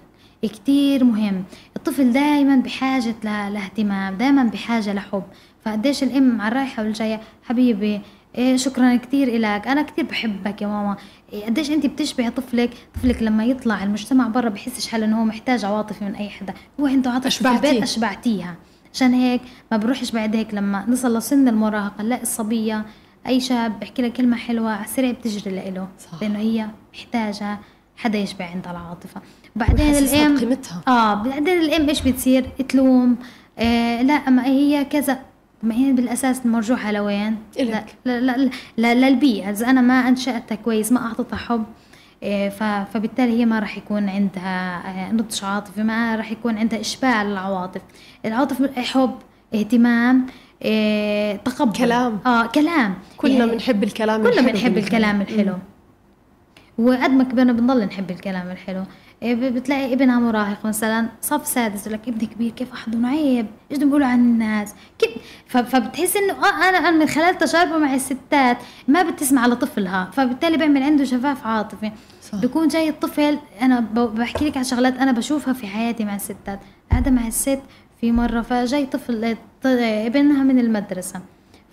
[SPEAKER 3] كتير مهم. الطفل دائما بحاجة لاهتمام دائما بحاجة لحب. فقديش الأم على الرايحة والجاية حبيبي إيه شكرا كثير إلك. أنا كثير بحبك يا ماما. إيه قديش أنت بتشبهي طفلك؟ طفلك لما يطلع المجتمع برا بحسش حاله إنه هو محتاج عواطف من أي حدا. هو عنده عاطفة في البيت أشبعتيها. عشان هيك ما بروحش بعد هيك لما نصل لسن المراهقة نلاقي الصبية أي شاب بحكي لها كلمة حلوة على السريع بتجري لإله. لأنه هي محتاجة حدا يشبع عندها العاطفة
[SPEAKER 2] بعدين الأم قيمتها
[SPEAKER 3] آه بعدين الأم إيش بتصير؟ تلوم. آه لا ما هي كذا. ما هي بالأساس مرجوحة لوين؟ لا لا لا, لا للبيئة. إذا أنا ما أنشأتها كويس ما اعطيتها حب إيه، فبالتالي هي ما راح يكون عندها آه، نضج عاطفي ما راح يكون عندها إشباع للعواطف. العاطف حب اهتمام إيه تقبل.
[SPEAKER 2] كلام.
[SPEAKER 3] آه كلام.
[SPEAKER 2] كلنا بنحب الكلام
[SPEAKER 3] كلنا بنحب الكلام الحلو. وقد ما كبرنا بنضل نحب الكلام الحلو. إيه، بتلاقي ابنها مراهق مثلا صف سادس لك ابني كبير كيف احضنه عيب؟ إيش بيقولوا عن الناس؟ كيف؟ فبتحس إنه آه أنا من خلال تجاربه مع الستات ما بتسمع لطفلها فبالتالي بيعمل عنده جفاف عاطفي. صح. بيكون جاي الطفل أنا بحكي لك عن شغلات أنا بشوفها في حياتي مع الستات. قاعدة مع الست في مرة فجاي طفل ابنها من المدرسة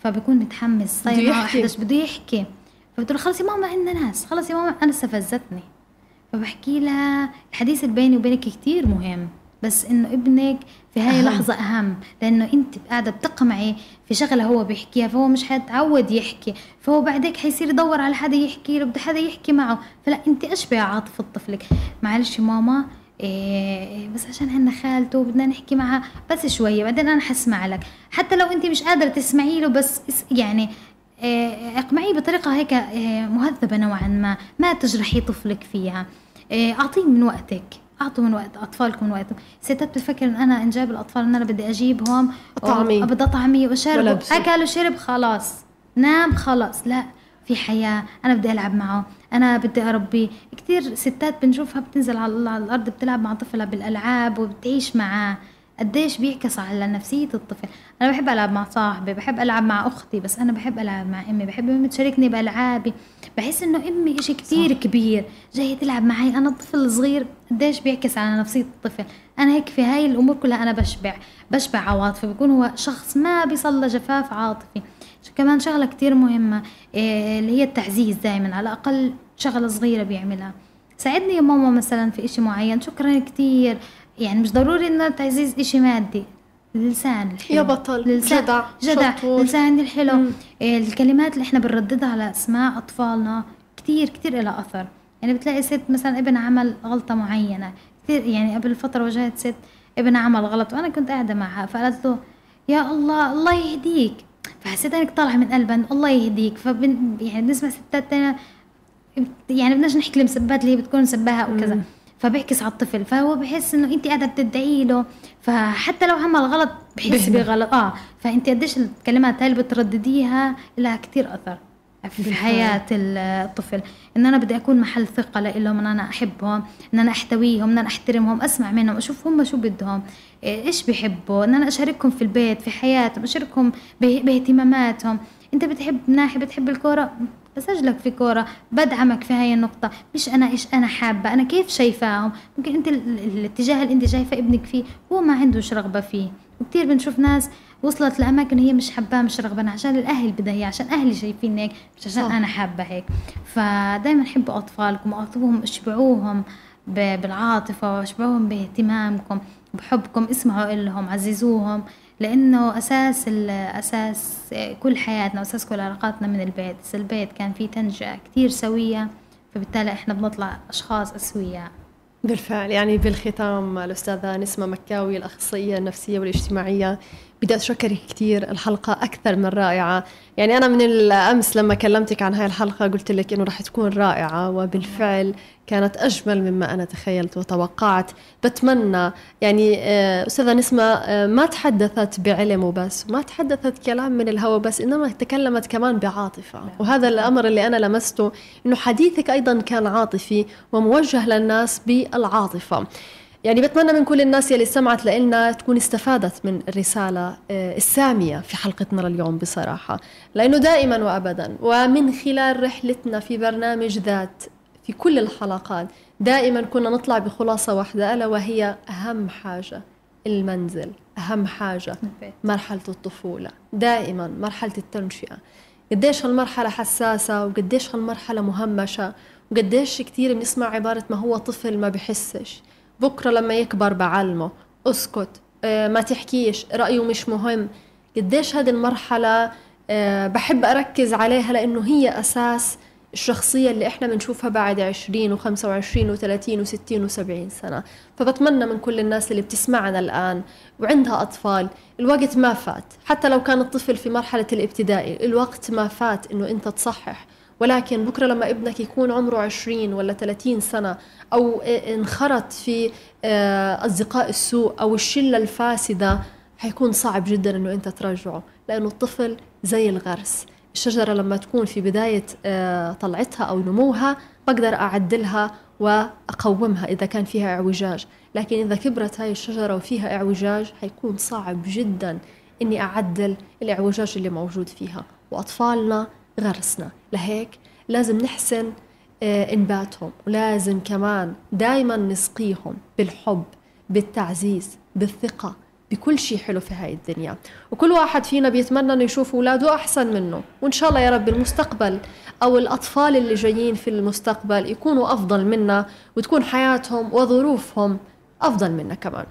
[SPEAKER 3] فبكون متحمس.
[SPEAKER 2] طيب
[SPEAKER 3] بده يحكي. فبتقول خلص يا ماما عندنا ناس. خلص يا ماما أنا استفزتني. فبحكي لها الحديث اللي بيني وبينك كتير مهم بس إنه ابنك في هاي اللحظة أهم لأنه أنت قاعدة بتقمعي في شغلة هو بيحكيها فهو مش حيتعود يحكي. فهو بعدك حيصير يدور على حدا يحكي له بده حدا يحكي معه. فلا أنت اشبع عاطفة طفلك. معلش ماما إيه بس عشان هن خالته بدنا نحكي معها بس شوية بعدين أنا حسمع لك. حتى لو أنت مش قادرة تسمعي له بس يعني اقمعيه بطريقة هيك إيه مهذبة نوعا ما ما تجرحي طفلك فيها. إيه أعطيه من وقتك أعطوا من وقت أطفالكم من وقتهم ستات بتفكر إن أنا انجاب الأطفال إن أنا بدي أجيبهم
[SPEAKER 2] اطعمي
[SPEAKER 3] بدي اطعمي وشرب. أكل وشرب خلاص. نام خلاص. لا في حياة. أنا بدي ألعب معه. أنا بدي أربيه كثير ستات بنشوفها بتنزل على على الأرض بتلعب مع طفلها بالألعاب وبتعيش معاه. قديش بيعكس على نفسية الطفل. أنا بحب ألعب مع صاحبي بحب ألعب مع أختي بس أنا بحب ألعب مع أمي بحب أمي تشاركني بألعابي. بحس إنه أمي إشي كتير صح. كبير جاية تلعب معي. أنا طفل صغير قديش بيعكس على نفسية الطفل؟ أنا هيك في هاي الأمور كلها أنا بشبع بشبع عواطفي. بيكون هو شخص ما بيصلى جفاف عاطفي. كمان شغلة كتير مهمة إيه اللي هي التعزيز دائما على الأقل شغلة صغيرة بيعملها. ساعدني يا ماما مثلا في إشي معين. شكرا كتير. يعني مش ضروري إنه تعزيز إشي مادي. اللسان الحلو.
[SPEAKER 2] يا بطل
[SPEAKER 3] لسان
[SPEAKER 2] جدع
[SPEAKER 3] جدع
[SPEAKER 2] شطور.
[SPEAKER 3] لسان الحلو. إيه الكلمات اللي إحنا بنرددها على أسماء أطفالنا كتير كتير لها أثر. يعني بتلاقي ست مثلا ابن عمل غلطة معينة. كتير يعني قبل فترة واجهت ست ابن عمل غلط وأنا كنت قاعدة معها. فقالت له يا الله الله يهديك. فحسيت انك طالعة من قلبها الله يهديك. فبن يعني بنسمع ستات يعني بدناش نحكي المسبات اللي هي بتكون مسباها وكذا
[SPEAKER 2] مم.
[SPEAKER 3] فبيعكس على الطفل فهو بحس إنه انت قاعدة بتدعي له فحتى لو عمل غلط بحس. بغلط آه فانت قديش الكلمات هاي اللي بتردديها لها كتير أثر في
[SPEAKER 2] بالفعل.
[SPEAKER 3] حياة الطفل إن أنا بدي أكون محل ثقة لهم إن أنا أحبهم إن أنا أحتويهم إن أنا أحترمهم أسمع منهم أشوف هم شو بدهم إيش بيحبوا إن أنا أشاركهم في البيت في حياتهم أشاركهم به- باهتماماتهم أنت بتحب ناحية بتحب الكورة بسجلك في كورة بدعمك في هاي النقطة. مش أنا إيش أنا حابة أنا كيف شايفاهم؟ ممكن ال- الاتجاه اللي أنت شايفة ابنك فيه هو ما عندوش رغبة فيه. وكتير بنشوف ناس وصلت لأماكن هي مش حباه مش رغبانة عشان الأهل بدها إياه عشان أهلي شايفين هيك مش عشان
[SPEAKER 2] صح.
[SPEAKER 3] أنا حابة هيك. فدايما حبوا أطفالكم وأطلبوهم اشبعوهم ب- بالعاطفة واشبعوهم باهتمامكم بحبكم اسمعوا لهم عززوهم. لأنه أساس ال- أساس كل حياتنا وأساس كل علاقاتنا من البيت. اذا البيت كان فيه تنشئه كتير سوية فبالتالي إحنا بنطلع أشخاص اسوياء
[SPEAKER 2] بالفعل يعني بالختام الأستاذة نسمة مكاوي الأخصائية النفسية والاجتماعية بدي أشكرك كثير الحلقة أكثر من رائعة. يعني أنا من الأمس لما كلمتك عن هاي الحلقة قلت لك إنه رح تكون رائعة وبالفعل كانت أجمل مما أنا تخيلت وتوقعت. بتمنى يعني آه، أستاذة نسمة آه، ما تحدثت بعلم وبس ما تحدثت كلام من الهوى بس إنما تكلمت كمان بعاطفة. وهذا الأمر اللي أنا لمسته إنه حديثك أيضا كان عاطفي وموجه للناس بالعاطفة. يعني بتمنى من كل الناس يلي سمعت لنا تكون استفادت من الرسالة آه، السامية في حلقتنا لليوم بصراحة. لأنه دائما وأبدا ومن خلال رحلتنا في برنامج ذات في كل الحلقات دائما كنا نطلع بخلاصة واحدة ألا وهي أهم حاجة المنزل أهم حاجة. مرحلة الطفولة. دائما مرحلة التنشئة. قديش هالمرحلة حساسة وقديش هالمرحلة مهمشة وقديش كتير بنسمع عبارة ما هو طفل ما بحسش. بكرة لما يكبر بعلمه. اسكت. آه، ما تحكيش. رأيه مش مهم. قديش هذه المرحلة آه، بحب أركز عليها لأنه هي أساس الشخصية اللي إحنا بنشوفها بعد 20 و25 و30 و60 و70 سنة. فبتمنى من كل الناس اللي بتسمعنا الآن وعندها أطفال الوقت ما فات. حتى لو كان الطفل في مرحلة الابتدائي الوقت ما فات إنه أنت تصحح. ولكن بكرة لما ابنك يكون عمره 20 ولا 30 سنة أو انخرط في آه، أصدقاء السوء أو الشلة الفاسدة حيكون صعب جدا إنه أنت ترجعه لأنه الطفل زي الغرس. الشجرة لما تكون في بداية آه، طلعتها أو نموها بقدر أعدلها وأقومها إذا كان فيها اعوجاج. لكن إذا كبرت هاي الشجرة وفيها اعوجاج حيكون صعب جدا إني أعدل الاعوجاج اللي موجود فيها. وأطفالنا غرسنا. لهيك لازم نحسن آه، إنباتهم ولازم كمان دايما نسقيهم بالحب بالتعزيز بالثقة بكل شيء حلو في هاي الدنيا. وكل واحد فينا بيتمنى إنه يشوف أولاده أحسن منه. وإن شاء الله يا رب المستقبل أو الأطفال اللي جايين في المستقبل يكونوا أفضل منا وتكون حياتهم وظروفهم أفضل منا كمان.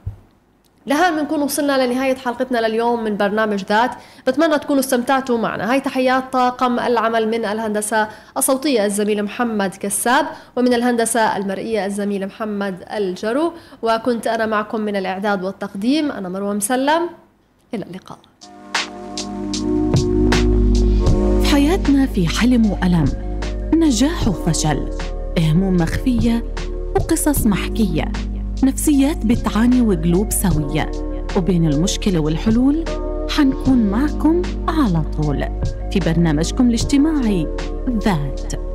[SPEAKER 2] لهان بنكون وصلنا لنهاية حلقتنا لليوم من برنامج ذات. بتمنى تكونوا استمتعتوا معنا. هاي تحيات طاقم العمل من الهندسة الصوتية الزميل محمد كساب ومن الهندسة المرئية الزميل محمد الجرو. وكنت أنا معكم من الإعداد والتقديم أنا مروة مسلم. إلى اللقاء.
[SPEAKER 1] في حياتنا في حلم وألم. نجاح وفشل. هموم مخفية وقصص محكية. نفسيات بتعاني وقلوب سوية. وبين المشكلة والحلول حنكون معكم على طول في برنامجكم الاجتماعي ذات.